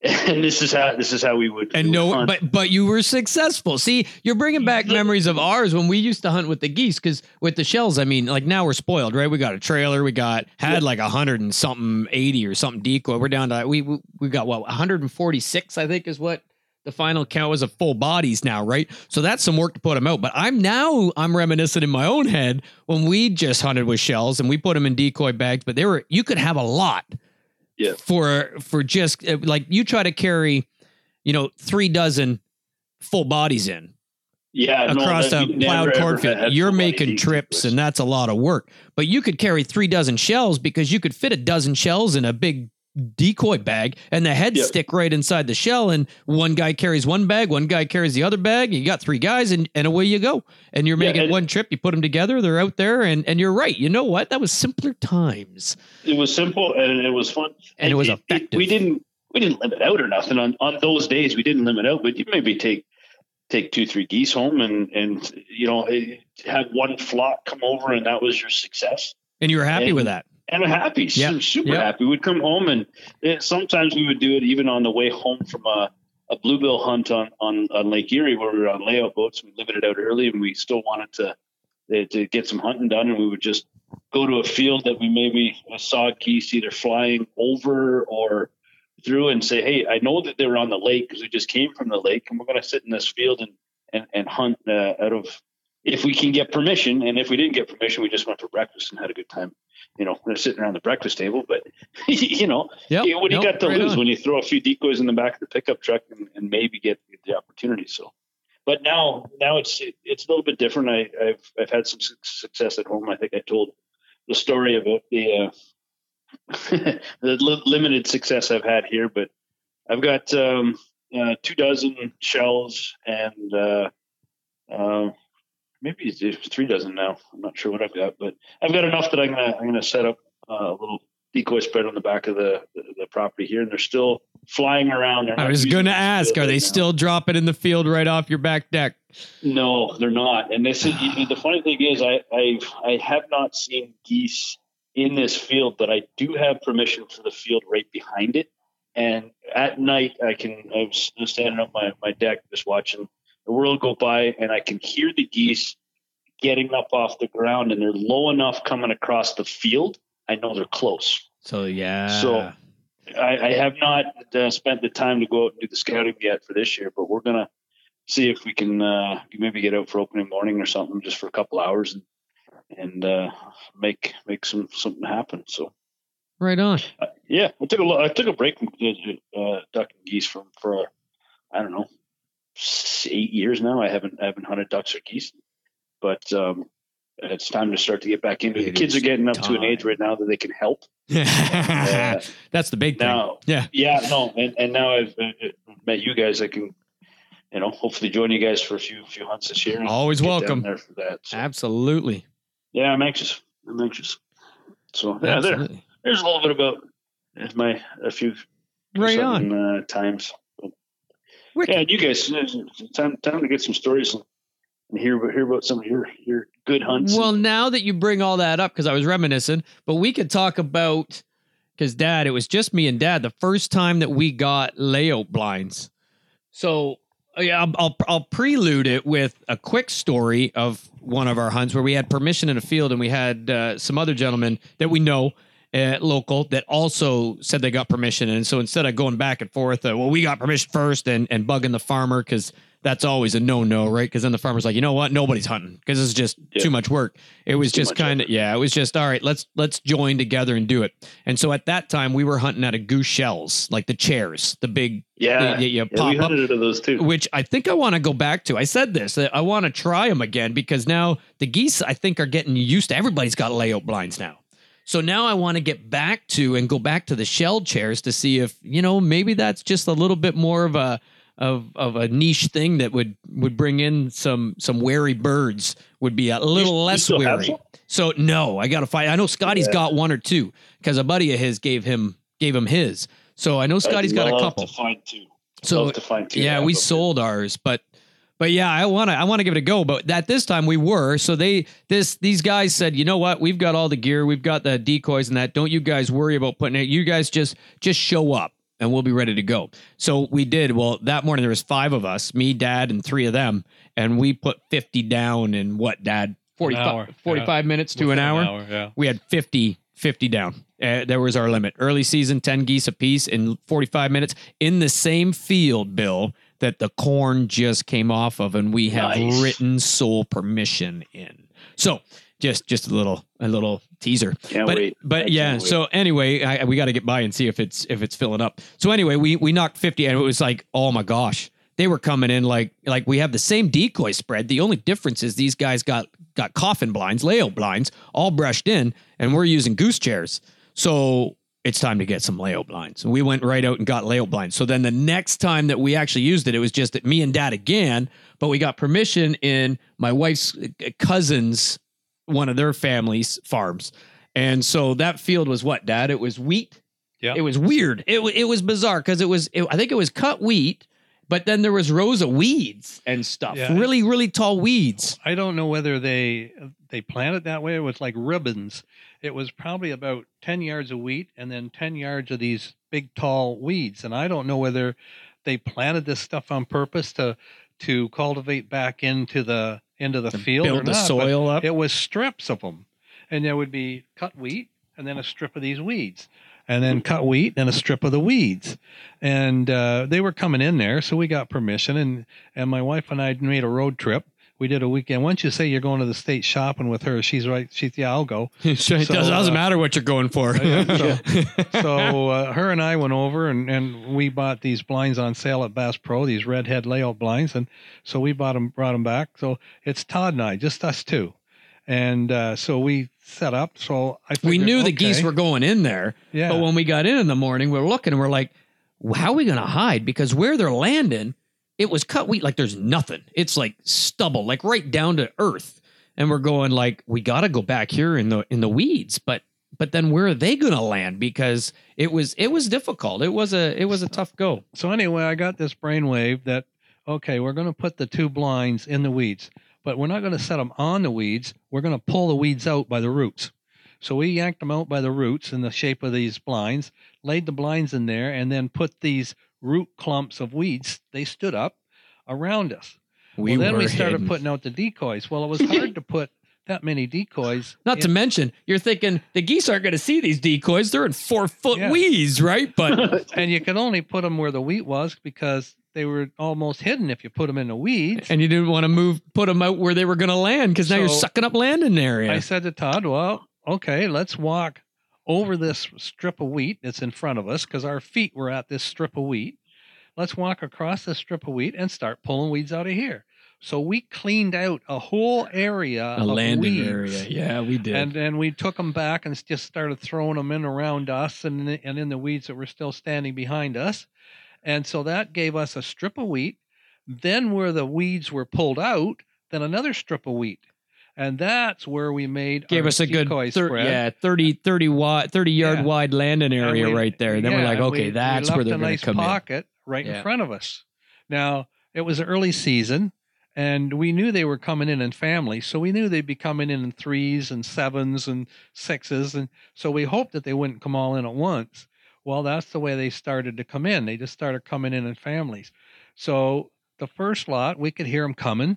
and this is how this is how we would. And no, hunt. but but you were successful. See, you're bringing back memories of ours when we used to hunt with the geese. Because with the shells, I mean, like now we're spoiled, right? We got a trailer. We got had like a hundred and something, eighty or something decoy. We're down to we we, we got what 146, I think, is what the final count was of full bodies now, right? So that's some work to put them out. But I'm now I'm reminiscing in my own head when we just hunted with shells and we put them in decoy bags. But they were you could have a lot yeah. for for just uh, like you try to carry, you know, three dozen full bodies in. Yeah, across no, a plowed cornfield, you're making trips, and that's a lot of work. But you could carry three dozen shells because you could fit a dozen shells in a big decoy bag and the heads yep. stick right inside the shell and one guy carries one bag one guy carries the other bag you got three guys and, and away you go and you're making yeah, one trip you put them together they're out there and, and you're right you know what that was simpler times it was simple and it was fun and, and it was effective it, we didn't we didn't limit out or nothing on on those days. We didn't limit out, but you maybe take take two three geese home and and you know eh, have one flock come over and that was your success. And you were happy And- with that. And happy, su- super yeah. happy. We'd come home and it, sometimes we would do it even on the way home from a, a bluebill hunt on, on, on Lake Erie where we were on layout boats. We limited out early and we still wanted to eh, to get some hunting done. And we would just go to a field that we maybe saw geese either flying over or through and say, Hey, I know that they were on the lake because we just came from the lake and we're going to sit in this field and, and, and hunt uh, out of, if we can get permission. And if we didn't get permission, we just went for breakfast and had a good time. You know, they're sitting around the breakfast table, but you know, Yep. what do you Nope, got to right lose on. when you throw a few decoys in the back of the pickup truck and, and maybe get the opportunity? So, but now, now it's it's a little bit different. I, I've I've had some suc- success at home. I think I told the story about the uh, the li- limited success I've had here, but I've got um, uh, two dozen shells and uh, uh, maybe three dozen now. I'm not sure what I've got, but I've got enough that I'm gonna I'm gonna set up uh, a little decoy spread on the back of the, the, the property here, and they're still flying around. They're I was going to ask, are they now. still dropping in the field right off your back deck? No, they're not. And this is the funny thing is, I I've, I have not seen geese in this field, but I do have permission for the field right behind it. And at night, I can I was standing up my my deck just watching the world go by, and I can hear the geese getting up off the ground, and they're low enough coming across the field. I know they're close. So yeah. So- I, I have not uh, spent the time to go out and do the scouting yet for this year, but we're gonna see if we can uh, maybe get out for opening morning or something just for a couple hours and and uh, make make some something happen. So right on. uh, yeah, I took a lo- I took a break from uh, uh, duck and geese from for uh, I don't know s- eight years now. I haven't I haven't hunted ducks or geese, but um, it's time to start to get back into it. The kids are getting up to an age right now that they can help. Uh, That's the big thing. now, Yeah. yeah, no, and, and now I've uh, uh, met you guys. I can, you know, hopefully join you guys for a few few hunts this year. Always welcome. there for that. So, Absolutely. yeah, I'm anxious. I'm anxious. So yeah, there, there's a little bit about my a few Right on. uh, times. Wicked. Yeah, and you guys, time time to get some stories and, and hear hear about some of your your good hunts. Well, now that you bring all that up, because I was reminiscing, but we could talk about because Dad, it was just me and Dad the first time that we got layout blinds. So uh, yeah, I'll, I'll I'll prelude it with a quick story of one of our hunts where we had permission in a field and we had uh, some other gentlemen that we know. Uh, local that also said they got permission and so instead of going back and forth uh, well we got permission first and and bugging the farmer because that's always a no-no right because then the farmer's like you know what nobody's hunting because it's just Yeah. too much work it was Too just kind of yeah it was just all right let's let's join together and do it and so at that time we were hunting out of goose shells like the chairs the big yeah, you yeah, pop we hunted out of those too. which I think I want to go back to. I said this. I want to try them again because now the geese I think are getting used to. Everybody's got layout blinds now. So now I want to get back to and go back to the shell chairs to see if you know maybe that's just a little bit more of a of of a niche thing that would would bring in some some wary birds would be a little less wary. So no, I got to find. I know Scotty's Yeah. got one or two because a buddy of his gave him gave him his. So I know Scotty's I'd got a couple. To find two. So to find two. yeah, we sold ours, but but yeah, I want to I want to give it a go. But at this time we were so they this these guys said, you know what, we've got all the gear, we've got the decoys and that. Don't you guys worry about putting it. You guys just just show up and we'll be ready to go. So we did. Well, that morning there was five of us, me, Dad, and three of them, and we put fifty down in what, Dad, 45, hour, 45 minutes to Within an hour yeah. we had 50 50 down uh, there was our limit early season 10 geese apiece in 45 minutes in the same field bill that the corn just came off of and we have Nice. written sole permission in so just just a little a little teaser Can't but wait. I but yeah can't wait. so anyway I, we got to get by and see if it's if it's filling up so anyway we we knocked 50 and it was like oh my gosh they were coming in like like we have the same decoy spread the only difference is these guys got got coffin blinds layout blinds all brushed in and we're using goose chairs so it's time to get some layout blinds. And we went right out and got layout blinds. So then the next time that we actually used it it was just that me and dad again but we got permission in my wife's uh, cousin's one of their family's farms. And so that field was what dad? It was wheat? Yeah. It was weird. It it was bizarre because it was it, I think it was cut wheat, but then there was rows of weeds and stuff. Yeah. Really, really tall weeds. I don't know whether they they planted that way. It was like ribbons. It was probably about ten yards of wheat and then ten yards of these big tall weeds. And I don't know whether they planted this stuff on purpose to to cultivate back into the into the field or Build the not, soil up. It was strips of them, and there would be cut wheat and then a strip of these weeds. And then cut wheat and a strip of the weeds, and uh, they were coming in there, so we got permission, and and my wife and I made a road trip, we did a weekend. Once you say you're going to the state shopping with her, she's right. She's yeah, I'll go. it doesn't, doesn't uh, matter what you're going for. So- So uh, her and I went over and, and we bought these blinds on sale at Bass Pro, these redhead layout blinds, and so we bought them, brought them back. So it's Todd and I, just us two, and uh, so we set up. So I we knew the okay, geese were going in there, yeah. but when we got in in the morning, we are looking and we're like, how are we going to hide? Because where they're landing, it was cut wheat like there's nothing. It's like stubble, like right down to earth. And we're going like, we got to go back here in the in the weeds, but but then where are they going to land? Because it was it was difficult. It was a it was a tough go. So anyway, I got this brainwave that okay, we're going to put the two blinds in the weeds, but we're not going to set them on the weeds. We're going to pull the weeds out by the roots. So we yanked them out by the roots in the shape of these blinds, laid the blinds in there, and then put these root clumps of weeds. They stood up around us. We well, then we started hidden. putting out the decoys. Well, it was hard to put that many decoys. Not to mention, you're thinking the geese aren't going to see these decoys. They're in four foot Yeah. weeds, right? But and you can only put them where the wheat was because they were almost hidden if you put them in the weeds. and you didn't want to move, put them out where they were going to land because now you're sucking up land in area. I said to Todd, well, okay, let's walk over this strip of wheat that's in front of us because our feet were at this strip of wheat. Let's walk across this strip of wheat and start pulling weeds out of here. So we cleaned out a whole area a of landing weeds. area. Yeah, we did. And then we took them back and just started throwing them in around us and, and in the weeds that were still standing behind us. And so that gave us a strip of wheat. Then, where the weeds were pulled out, then another strip of wheat. And that's where we made Gave our us a good thir- yeah 30 30 wide 30 yard Yeah. wide landing area we- right there. Then we're like, okay, we- we that's left where they're going nice to come pocket right Yeah. in front of us. Now it was early season, and we knew they were coming in in families, so we knew they'd be coming in in threes and sevens and sixes, and so we hoped that they wouldn't come all in at once. Well, that's the way they started to come in. They just started coming in in families. So the first lot, we could hear them coming,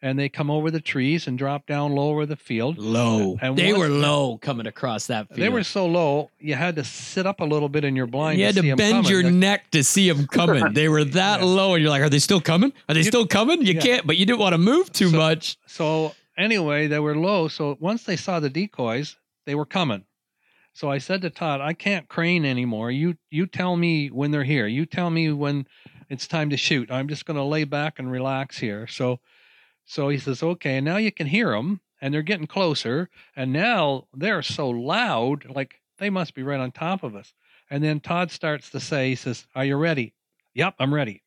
and they come over the trees and drop down low over the field. Low. And they were low coming across that field. They were so low, you had to sit up a little bit in your blind. you had see to 'em bend coming. your The- neck to see them coming. they were that Yeah. low, and you're like, "Are they still coming? Are they You- still coming?" You Yeah. can't, but you didn't want to move too So- much. So anyway, they were low. So once they saw the decoys, they were coming. So I said to Todd, I can't crane anymore. You you tell me when they're here. You tell me when it's time to shoot. I'm just going to lay back and relax here. So so he says, okay. And now you can hear them, and they're getting closer. And now they're so loud, like they must be right on top of us. And then Todd starts to say, he says, "Are you ready?" Yep, I'm ready.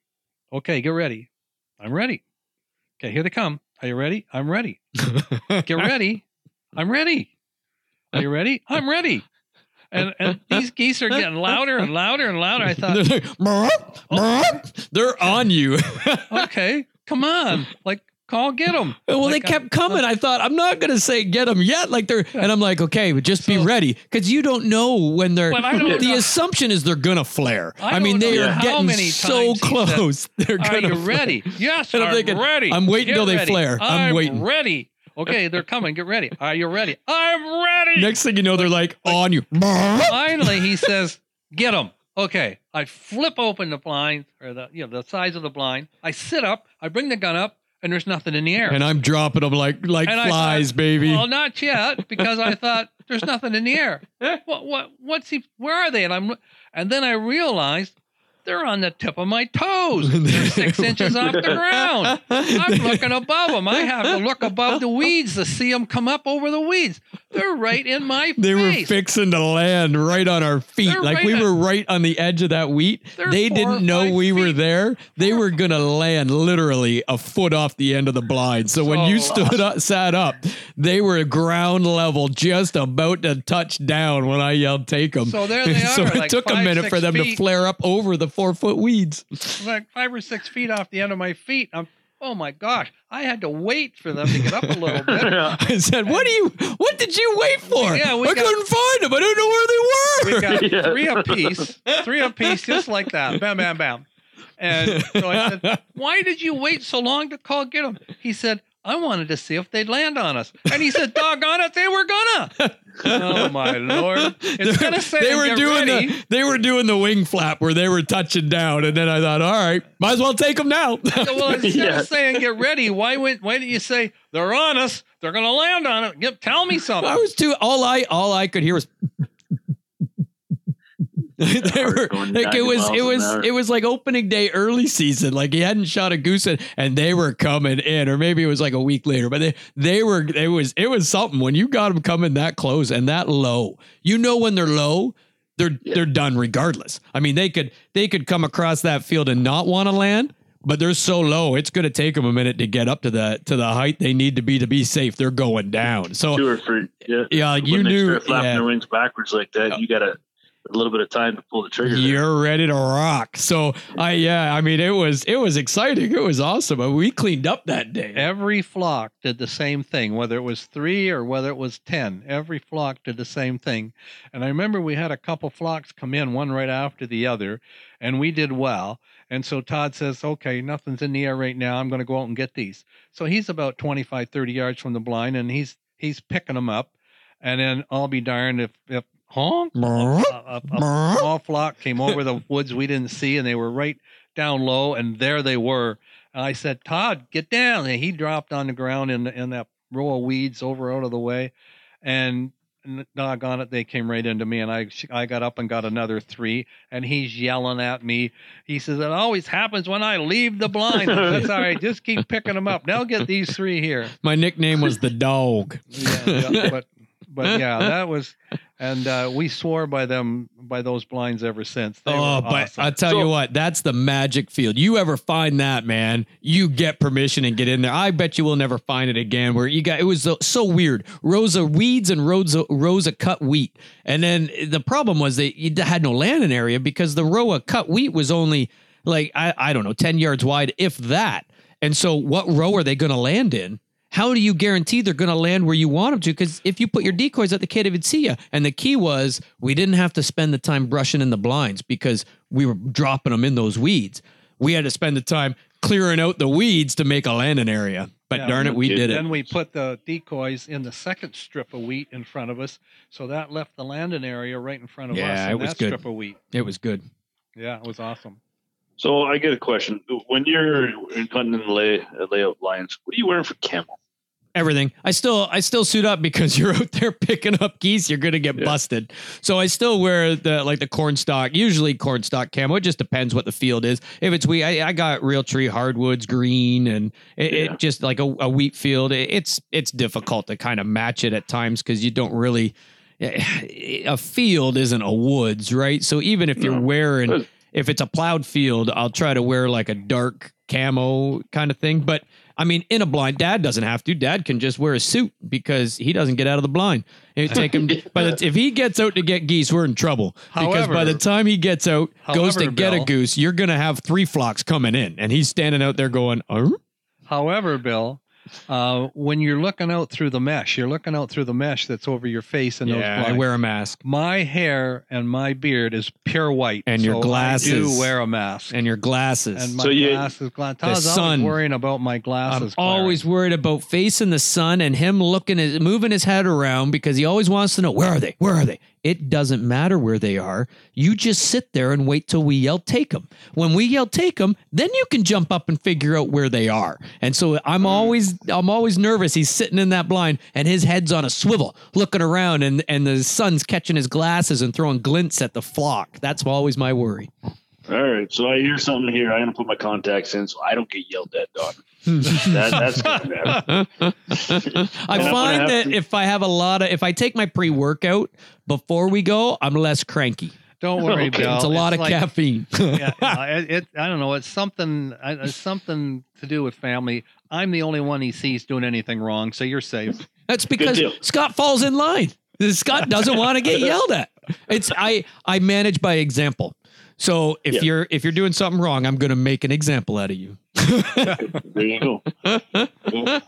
Okay, get ready. I'm ready. Okay, here they come. Are you ready? I'm ready. Get ready. I'm ready. Are you ready? I'm ready. And and these geese are getting louder and louder and louder. I thought, they're, like, "Meow, meow." They're on you. okay, come on, like call, get them. well, Like, they kept coming. I thought I'm not gonna say get them yet. Like they're, and I'm like, okay, but just be ready because you don't know when they're. But I don't the know- assumption is they're gonna flare. I I, mean, they are getting so he said, close. They're gonna you flare. ready? Yes, And I'm I'm thinking, ready. I'm waiting Get till they ready. flare. I'm waiting. ready. Okay, they're coming. Get ready. Are you ready? I'm ready. Next thing you know, they're like on you. Finally, he says, "Get them." Okay, I flip open the blind or the you know the size of the blind. I sit up. I bring the gun up, and there's nothing in the air. And I'm dropping them like like And flies, thought, baby. Well, not yet, because I thought there's nothing in the air. What? What? What's he? Where are they? And I'm, and then I realized They're on the tip of my toes. They're six inches off the ground. I'm looking above them. I have to look above the weeds to see them come up over the weeds. They're right in my face. They were fixing to land right on our feet. They're like right we were right on the edge of that wheat. They didn't know five we were there. They Four- were going to land literally a foot off the end of the blind. So when you stood up, sat up, they were ground level, just about to touch down when I yelled, take them. So there they so it like took a minute for them to flare up over the four foot weeds. like five or six feet off the end of my feet. I'm, oh my gosh! I had to wait for them to get up a little bit. I said, "What do you? What did you wait for? Yeah, we I got- couldn't find them. I didn't know where they were. We were." got Yeah. three apiece, three apiece, just like that. Bam, bam, bam. And so I said, "Why did you wait so long to call get them?" He said, "I wanted to see if they'd land on us." And he said, "Doggone it, they were gonna." Oh my lord! Instead of saying they were doing ready," the they were doing the wing flap where they were touching down, and then I thought, all right, might as well take them now. well, instead Yeah. of saying "Get ready," why went? Why didn't you say they're on us? They're gonna land on it. Get, tell me something. I was too all I all I could hear was. they were like it was it was it was like opening day early season like he hadn't shot a goose in, and they were coming in or maybe it was like a week later but they they were it was it was something when you got them coming that close and that low you know when they're low they're Yeah. they're done regardless I mean they could they could come across that field and not want to land but they're so low it's going to take them a minute to get up to the to the height they need to be to be safe they're going down so Two or three. Yeah. yeah When you knew flapping yeah. their wings backwards like that, you got a, a little bit of time to pull the trigger. You're ready to rock. So I yeah, I mean it was it was exciting. It was awesome. I mean, we cleaned up that day. Every flock did the same thing, whether it was three or whether it was 10. Every flock did the same thing. And I remember we had a couple flocks come in, one right after the other, and we did well. And so Todd says, okay, nothing's in the air right now. I'm going to go out and get these. So he's about 25, 30 yards from the blind, and he's he's picking them up. And then I'll be darned if, if honk, a, a- a small flock came over the woods we didn't see, and they were right down low, and there they were. And I said, Todd, get down. And he dropped on the ground in in that row of weeds over out of the way, and and doggone it, they came right into me, and I I got up and got another three, and he's yelling at me. He says, "It always happens when I leave the blind." That's all right. Just keep picking them up. Now get these three here. My nickname was the dog. Yeah, yeah, but but yeah, that was, and uh, we swore by them by those blinds ever since. They oh, but awesome. I tell So- you what, that's the magic field. You ever find that, man? You get permission and get in there. I bet you will never find it again. Where you got it was so, so weird. Rows of weeds and rows of, rows of cut wheat, and then the problem was that you had no landing area because the row of cut wheat was only like I, I don't know ten yards wide, if that. And so, what row are they going to land in? How do you guarantee they're going to land where you want them to? Because if you put your decoys out, they can't even see you. And the key was we didn't have to spend the time brushing in the blinds because we were dropping them in those weeds. We had to spend the time clearing out the weeds to make a landing area. But Yeah. darn it, we did it. Then we put the decoys in the second strip of wheat in front of us, so that left the landing area right in front of Yeah, us. it was good. strip of wheat. It was good. Yeah, it was awesome. So I get a question. When you're hunting in the lay, layout lines, what are you wearing for camo? everything. I still I still suit up because you're out there picking up geese, you're gonna get Yeah. busted. So I still wear the like the corn stock, usually corn stock camo. It just depends what the field is. If it's wheat, I, I got Realtree hardwoods green and it, Yeah. it just like a, a wheat field. It, it's it's difficult to kind of match it at times because you don't really a field isn't a woods, right? So even if you're No. wearing. If it's a plowed field, I'll try to wear like a dark camo kind of thing. But I mean, in a blind, dad doesn't have to. Dad can just wear a suit because he doesn't get out of the blind. It take him, but if he gets out to get geese, we're in trouble because by the time he gets out, goes to However, get a goose, you're gonna have three flocks coming in, and he's standing out there going, "Oh, However, Bill, uh, when you're looking out through the mesh, you're looking out through the mesh that's over your face and those yeah, I wear a mask." my hair and my beard is pure white, And your so I glasses. do wear a mask. And your glasses. And my So you- glasses, gla- Todd's sun. always worrying about my glasses. I'm glasses. always worried about facing the sun and him looking at moving his head around because he always wants to know where are they? Where are they? It doesn't matter where they are. You just sit there and wait till we yell take them. When we yell take them, then you can jump up and figure out where they are. And so I'm hmm. always I'm always nervous. He's sitting in that blind and his head's on a swivel, looking around, and and the sun's catching his glasses and throwing glints at the flock. That's always my worry. All right. So I hear something here. I'm gonna put my contacts in so I don't get yelled at, dog. That, that's gonna happen. I And I'm gonna find that to- if I have a lot of, if I take my pre workout before we go, I'm less cranky. Don't worry, Okay. Bill. it's a lot of like- caffeine. yeah, it, it, I don't know. It's something. It's something to do with family. I'm the only one he sees doing anything wrong, so you're safe. That's because. Scott falls in line. Scott doesn't want to get yelled at. It's I I manage by example. So if Yeah. you're if you're doing something wrong, I'm going to make an example out of you. There you go. Uh,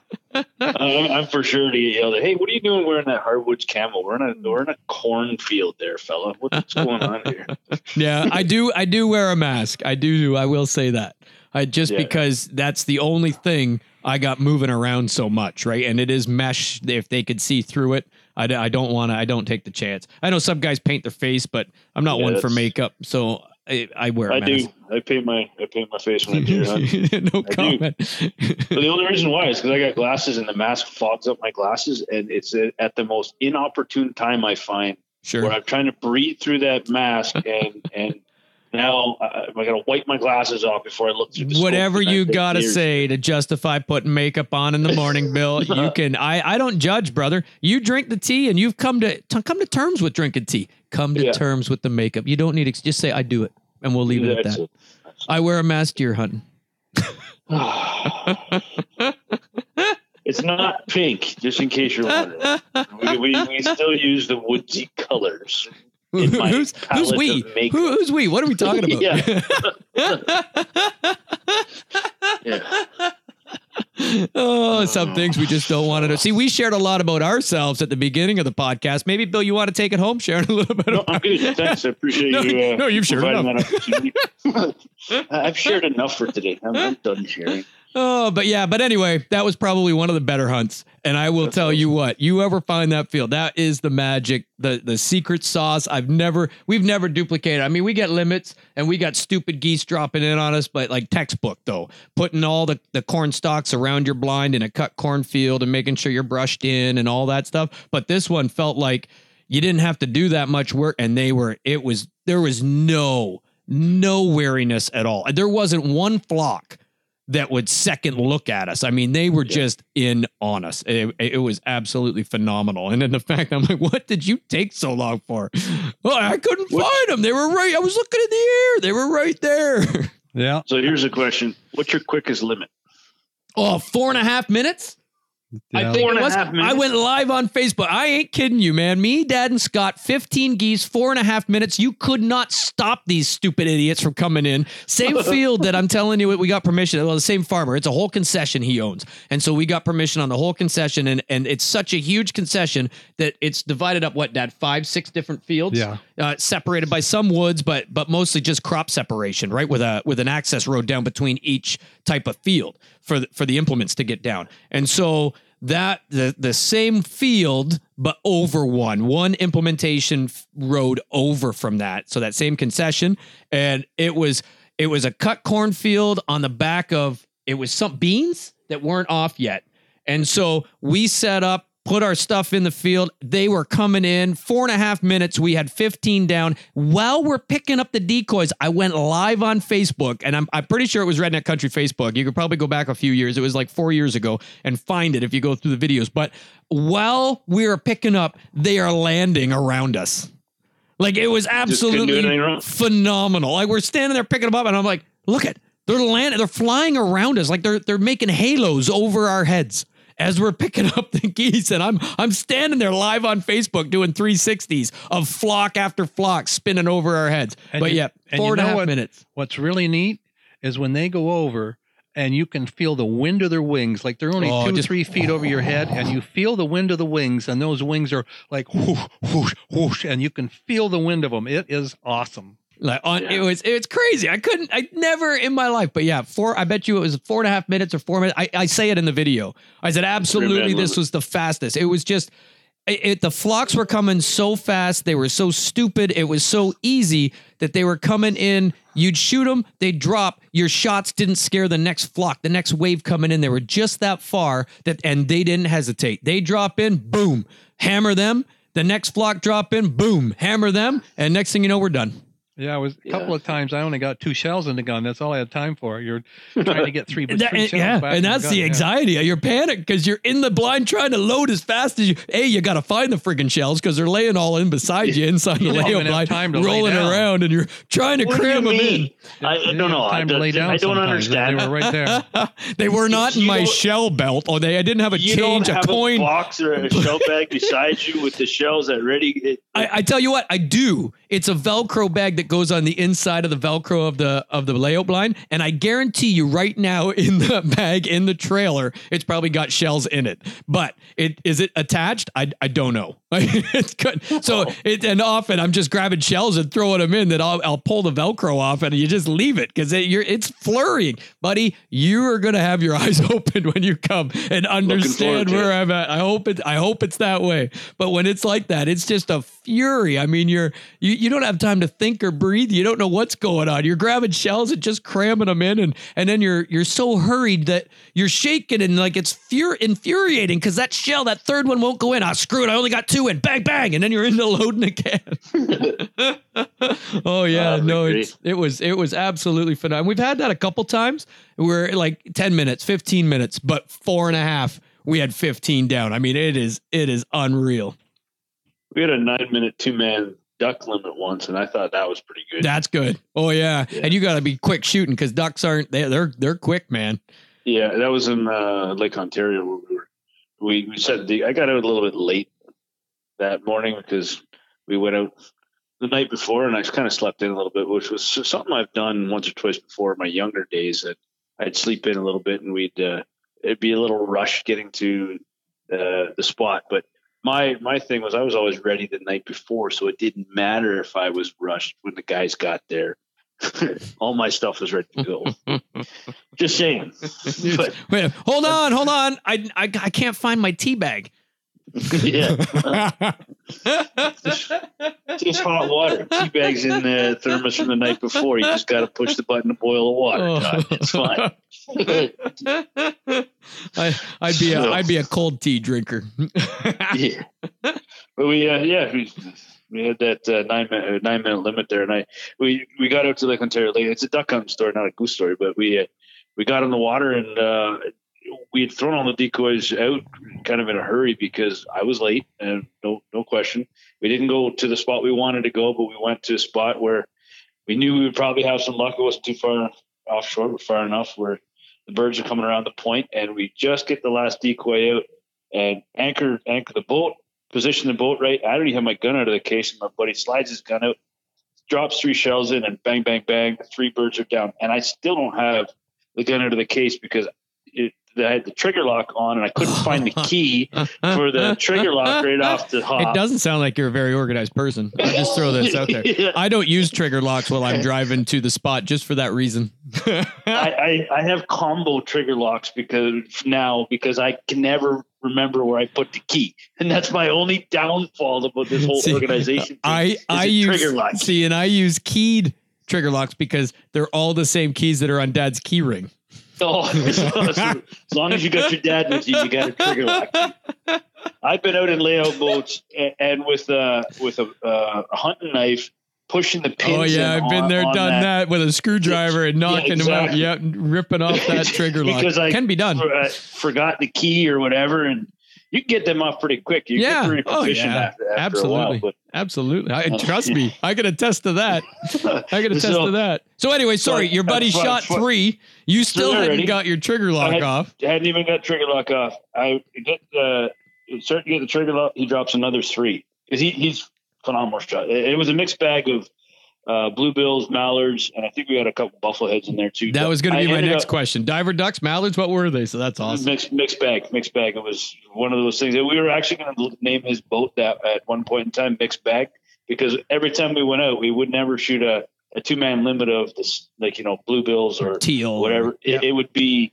I'm, for sure to get yelled at. Hey, what are you doing wearing that hardwoods camel? We're in a we're in a cornfield there, fella. What's going on here? Yeah, I do I do wear a mask. I do I will say that. I just Yeah. because that's the only thing I got moving around so much, right? And it is mesh if they could see through it. I don't want to I don't take the chance. I know some guys paint their face, but I'm not Yeah, one for makeup, so I, I wear a I mask. do. I paint my I paint my face when I deer hunt. no I do. comment. But the only reason why is because I got glasses and the mask fogs up my glasses, and it's at the most inopportune time I find where sure. I'm trying to breathe through that mask, and and now uh, I got to wipe my glasses off before I look through. The Whatever you got to say to justify putting makeup on in the morning, Bill, you can. I, I don't judge, brother. You drink the tea, and you've come to, to come to terms with drinking tea. Come to Yeah. terms with the makeup. You don't need to just say I do it, and we'll leave it at that. it. I wear a mask deer hunting. it's not pink, just in case you're wondering. We, we, we still use the woodsy colors. In my who's who's we? Who, who's we? What are we talking about? Yeah. oh, some things we just don't want to know. See, we shared a lot about ourselves at the beginning of the podcast. Maybe Bill, you want to take it home, sharing a little bit. No, About- I'm good. Thanks. I appreciate No, you. Uh, no, you've shared enough. I've shared enough for today. I'm, I'm done sharing. Oh, but yeah, but anyway, that was probably one of the better hunts. And I will tell you what, you ever find that field, that is the magic, the the secret sauce. I've never, we've never duplicated. I mean, we get limits and we got stupid geese dropping in on us, but like textbook though, putting all the the corn stalks around your blind in a cut cornfield and making sure you're brushed in and all that stuff. But this one felt like you didn't have to do that much work, and they were. It was there was no no wariness at all. There wasn't one flock that would second look at us. I mean, they were just in on us. It, it was absolutely phenomenal. And then the fact I'm like, what did you take so long for? Oh, I couldn't What- find them. They were right. I was looking in the air. They were right there. Yeah. So here's a question: What's your quickest limit? Oh, four and a half minutes. I think Four it was. I went live on Facebook. I ain't kidding you, man. Me, Dad, and Scott, 15 geese, four and a half minutes. You could not stop these stupid idiots from coming in. Same field that I'm telling you, we got permission. Well, the same farmer. It's a whole concession he owns, and so we got permission on the whole concession, and and it's such a huge concession that it's divided up. What, Dad? Five, six different fields. Yeah. Uh, separated by some woods, but but mostly just crop separation, right? With a with an access road down between each type of field for the, for the implements to get down, and so that the the same field but over one one implementation road over from that. So that same concession. And it was it was a cut cornfield on the back of it was some beans that weren't off yet. And so we set up put our stuff in the field. They were coming in. Four and a half minutes we had 15 down. While we're picking up the decoys i went live on facebook and i'm, I'm pretty sure it was redneck country facebook. You could probably go back a few years. It was like four years ago and find it if you go through the videos. But while we are picking up they are landing around us. Like it was absolutely phenomenal. Like we're standing there picking them up, and I'm like, look at they're landing, they're flying around us, like they're they're making halos over our heads as we're picking up the geese. And I'm I'm standing there live on Facebook doing 360s of flock after flock spinning over our heads. And but you- yeah, and four you and a half what? minutes. What's really neat is when they go over and you can feel the wind of their wings. Like they're only Oh, two, just- three feet over your head, and you feel the wind of the wings, and those wings are like whoosh, whoosh, whoosh, and you can feel the wind of them. It is awesome. Like on, Yeah. it was it was crazy. I couldn't I never in my life. But yeah, four I bet you it was four and a half minutes or four minutes. I, I say it in the video. I said absolutely this was the fastest. It was just it, it- the flocks were coming so fast. They were so stupid. It was so easy that they were coming in. You'd shoot them, they'd drop. Your shots didn't scare the next flock, the next wave coming in. They were just that far that, and they didn't hesitate. They drop in, boom, hammer them. The next flock drop in, boom, hammer them, and next thing you know, we're done. Yeah, it was a couple Yeah. of times. I only got two shells in the gun. That's all I had time for. You're trying to get three, but That- three shells yeah, back and that's gun, the yeah. anxiety. You're panicked because you're in the blind trying to load as fast as you. A, you got to find the friggin' shells because they're laying all in beside you inside the You don't layout blind, time to rolling down. around, and you're trying to What cram them in. mean? I, I don't know. have I, time to lay down I don't sometimes. They were right there. they were not in my shell belt. Oh, they I didn't have a you change, don't a have coin. a box or a shell bag beside you with the shells that ready. It, I, I tell you what, I do. It's a Velcro bag that goes on the inside of the Velcro of the of the layout blind, and I guarantee you, right now in the bag in the trailer, it's probably got shells in it. But it is it attached? I, I don't know. it's good. So it and often I'm just grabbing shells and throwing them in. That I'll, I'll pull the Velcro off and you just leave it because it, you're it's flurrying, buddy. You are gonna have your eyes open when you come and understand where. I'm at. I hope it. I hope it's that way. But when it's like that, it's just a fury. I mean, you're you, you don't have time to think or breathe. You don't know what's going on. You're grabbing shells and just cramming them in, and and then you're you're so hurried that you're shaking and like it's fur infuriating because that shell, that third one won't go in. Ah, screw it. I only got two in. Bang bang, and then you're into loading again. oh yeah, Ah, no, it's it was it was absolutely phenomenal. We've had that a couple times. We're like ten minutes, fifteen minutes, but four and a half. We had fifteen down. I mean, it is it is unreal. we had a nine minute two man duck limit once, and I thought that was pretty good. That's good. Oh yeah, Yeah. and you got to be quick shooting because ducks aren't they? They're they're quick, man. Yeah, that was in uh, Lake Ontario where we were. We, we said the I got out a little bit late that morning because we went out the night before and I kind of slept in a little bit, which was something I've done once or twice before in my younger days. That I'd sleep in a little bit and we'd uh, it'd be a little rush getting to uh, the spot. But my my thing was I was always ready the night before, so it didn't matter if I was rushed when the guys got there. All my stuff was ready to go. Just saying. But, Wait, hold on, hold on. I I, I can't find my tea bag. Yeah. just hot water. Tea bags in the thermos from the night before. You just got to push the button to boil the water. Oh. John. It's fine. I, I'd be a So- I'd be a cold tea drinker. yeah. But we, uh, yeah, we, we had that uh, nine minute nine minute limit there, and I we we got out to Lake Ontario Lake. It's a duck hunting story, not a goose story, but we uh, we got in the water and uh, we had thrown all the decoys out kind of in a hurry because I was late and no no question. We didn't go to the spot we wanted to go, but we went to a spot where we knew we would probably have some luck. It wasn't too far offshore, but far enough where the birds are coming around the point, and we just get the last decoy out and anchor anchor the boat, position the boat right. I even have my gun out of the case, and my buddy slides his gun out, drops three shells in, and bang, bang, bang, the three birds are down. And I still don't have the gun out of the case because it, I had the trigger lock on, and I couldn't find the key for the trigger lock right off the hop. It doesn't sound like you're a very organized person. I'll just throw this out there. Yeah. I don't use trigger locks while I'm driving to the spot just for that reason. I, I, I have combo trigger locks because now because I can never remember where I put the key, and that's my only downfall about this whole See, organization. thing, I is use trigger lock. see, and I use keyed trigger locks because they're all the same keys that are on Dad's key ring. Oh, as long as you got your dad with you, you got a trigger lock. I've been out in layout boats and, and with uh with a, uh, a hunting knife pushing the pins. Oh yeah, I've been on- there, on done that. with a screwdriver and knocking them out. Yep, ripping off that trigger lock. Because I Can be done. for- I forgot the key or whatever, and you can get them off pretty quick. You Yeah. get pretty Oh, proficient yeah. after, after Absolutely. while. Absolutely. I, Oh, trust me. I can attest to that. I can attest So- to that. So anyway, sorry, So, your buddy uh, shot three. You still hadn't got your trigger lock had- off. hadn't even got trigger lock off. I get the start to get the trigger lock. He drops another three because he, he's phenomenal shot. It, it was a mixed bag of uh, bluebills, mallards, and I think we had a couple buffleheads in there too. That was going to I be my next up- question. Diver ducks, mallards, what were they? So that's awesome. Mixed mixed bag, mixed bag. It was one of those things that we were actually going to name his boat that at one point in time, mixed bag, because every time we went out, we would never shoot a, a two man limit of this, like you know, bluebills or Teal. whatever. It, it would be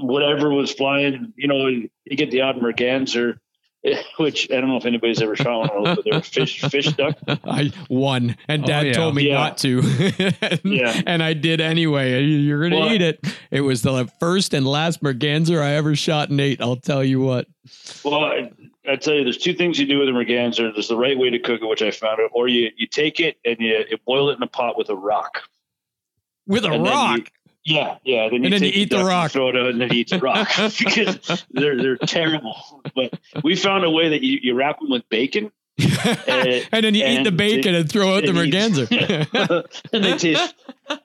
whatever was flying. You know, you get the odd merganser, which I don't know if anybody's ever shot one of those, but they're fish fish duck. I won, and Oh, Dad yeah. told me Yeah. not to. and, Yeah. and I did anyway. You're gonna Well- eat it. It was the first and last merganser I ever shot and ate. I'll tell you what. Well, I, I tell you, there's two things you do with a merganser. There's the right way to cook it, which I found out, or you you take it and you, you boil it in a pot with a rock. With a And rock. Yeah, yeah. Then you And then you eat the and rock. throw it out, and then you eat the rock because they're they're terrible. But we found a way that you, you wrap them with bacon, and then you eat the and bacon and throw out the and merganser. and they taste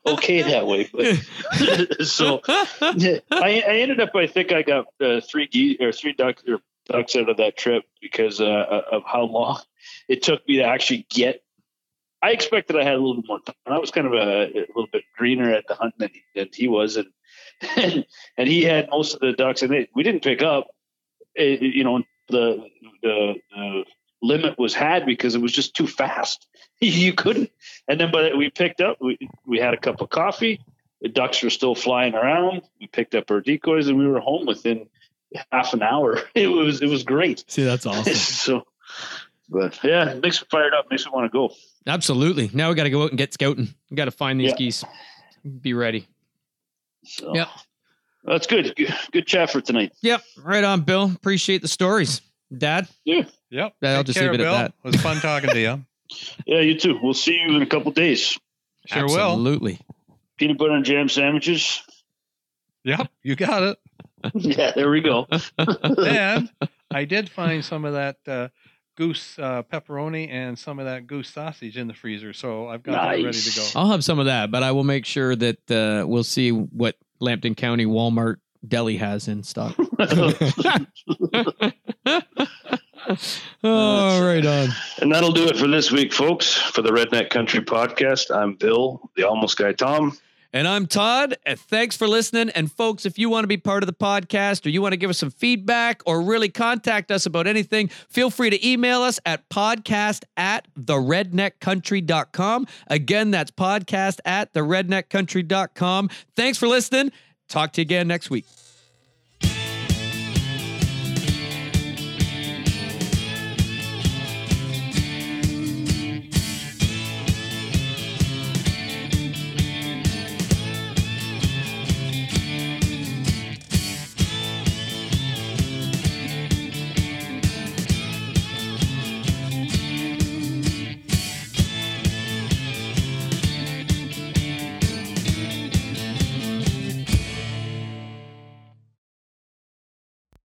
okay that way. But, so I, I ended up. I think I got uh, three geese or three ducks or ducks out of that trip because uh, of how long it took me to actually get. I expected I had a little bit more time. I was kind of a, a little bit greener at the hunt than he, than he was, and, and and he had most of the ducks, and they, we didn't pick up. It, you know, the the the limit was had because it was just too fast. you couldn't. And then, but we picked up. We we had a cup of coffee. The ducks were still flying around. We picked up our decoys, and we were home within half an hour. It was it was great. See, that's awesome. so, but yeah, it makes me fired up. Makes me want to go. Absolutely. Now we got to go out and get scouting. We got to find these Yeah. geese. Be ready. So, Yep. that's good. good. Good chat for tonight. Yep. Right on, Bill. Appreciate the stories. Dad, Yeah. Yep. I'll Take just care, leave it at that. It was fun talking to you. Yeah, you too. We'll see you in a couple days. Sure will. Absolutely. Peanut butter and jam sandwiches. Yep, you got it. yeah, there we go. and I did find some of that uh, goose uh, pepperoni and some of that goose sausage in the freezer, so I've got that ready to go. I'll have some of that, but I will make sure that uh, we'll see what Lambton County Walmart deli has in stock. oh, right on. And that'll do it for this week, folks. For the Redneck Country Podcast, I'm Bill, the Almost Guy Tom. And I'm Todd. And thanks for listening. And folks, if you want to be part of the podcast or you want to give us some feedback or really contact us about anything, feel free to email us at podcast at theredneckcountry.com. Again, that's podcast at theredneckcountry.com. Thanks for listening. Talk to you again next week.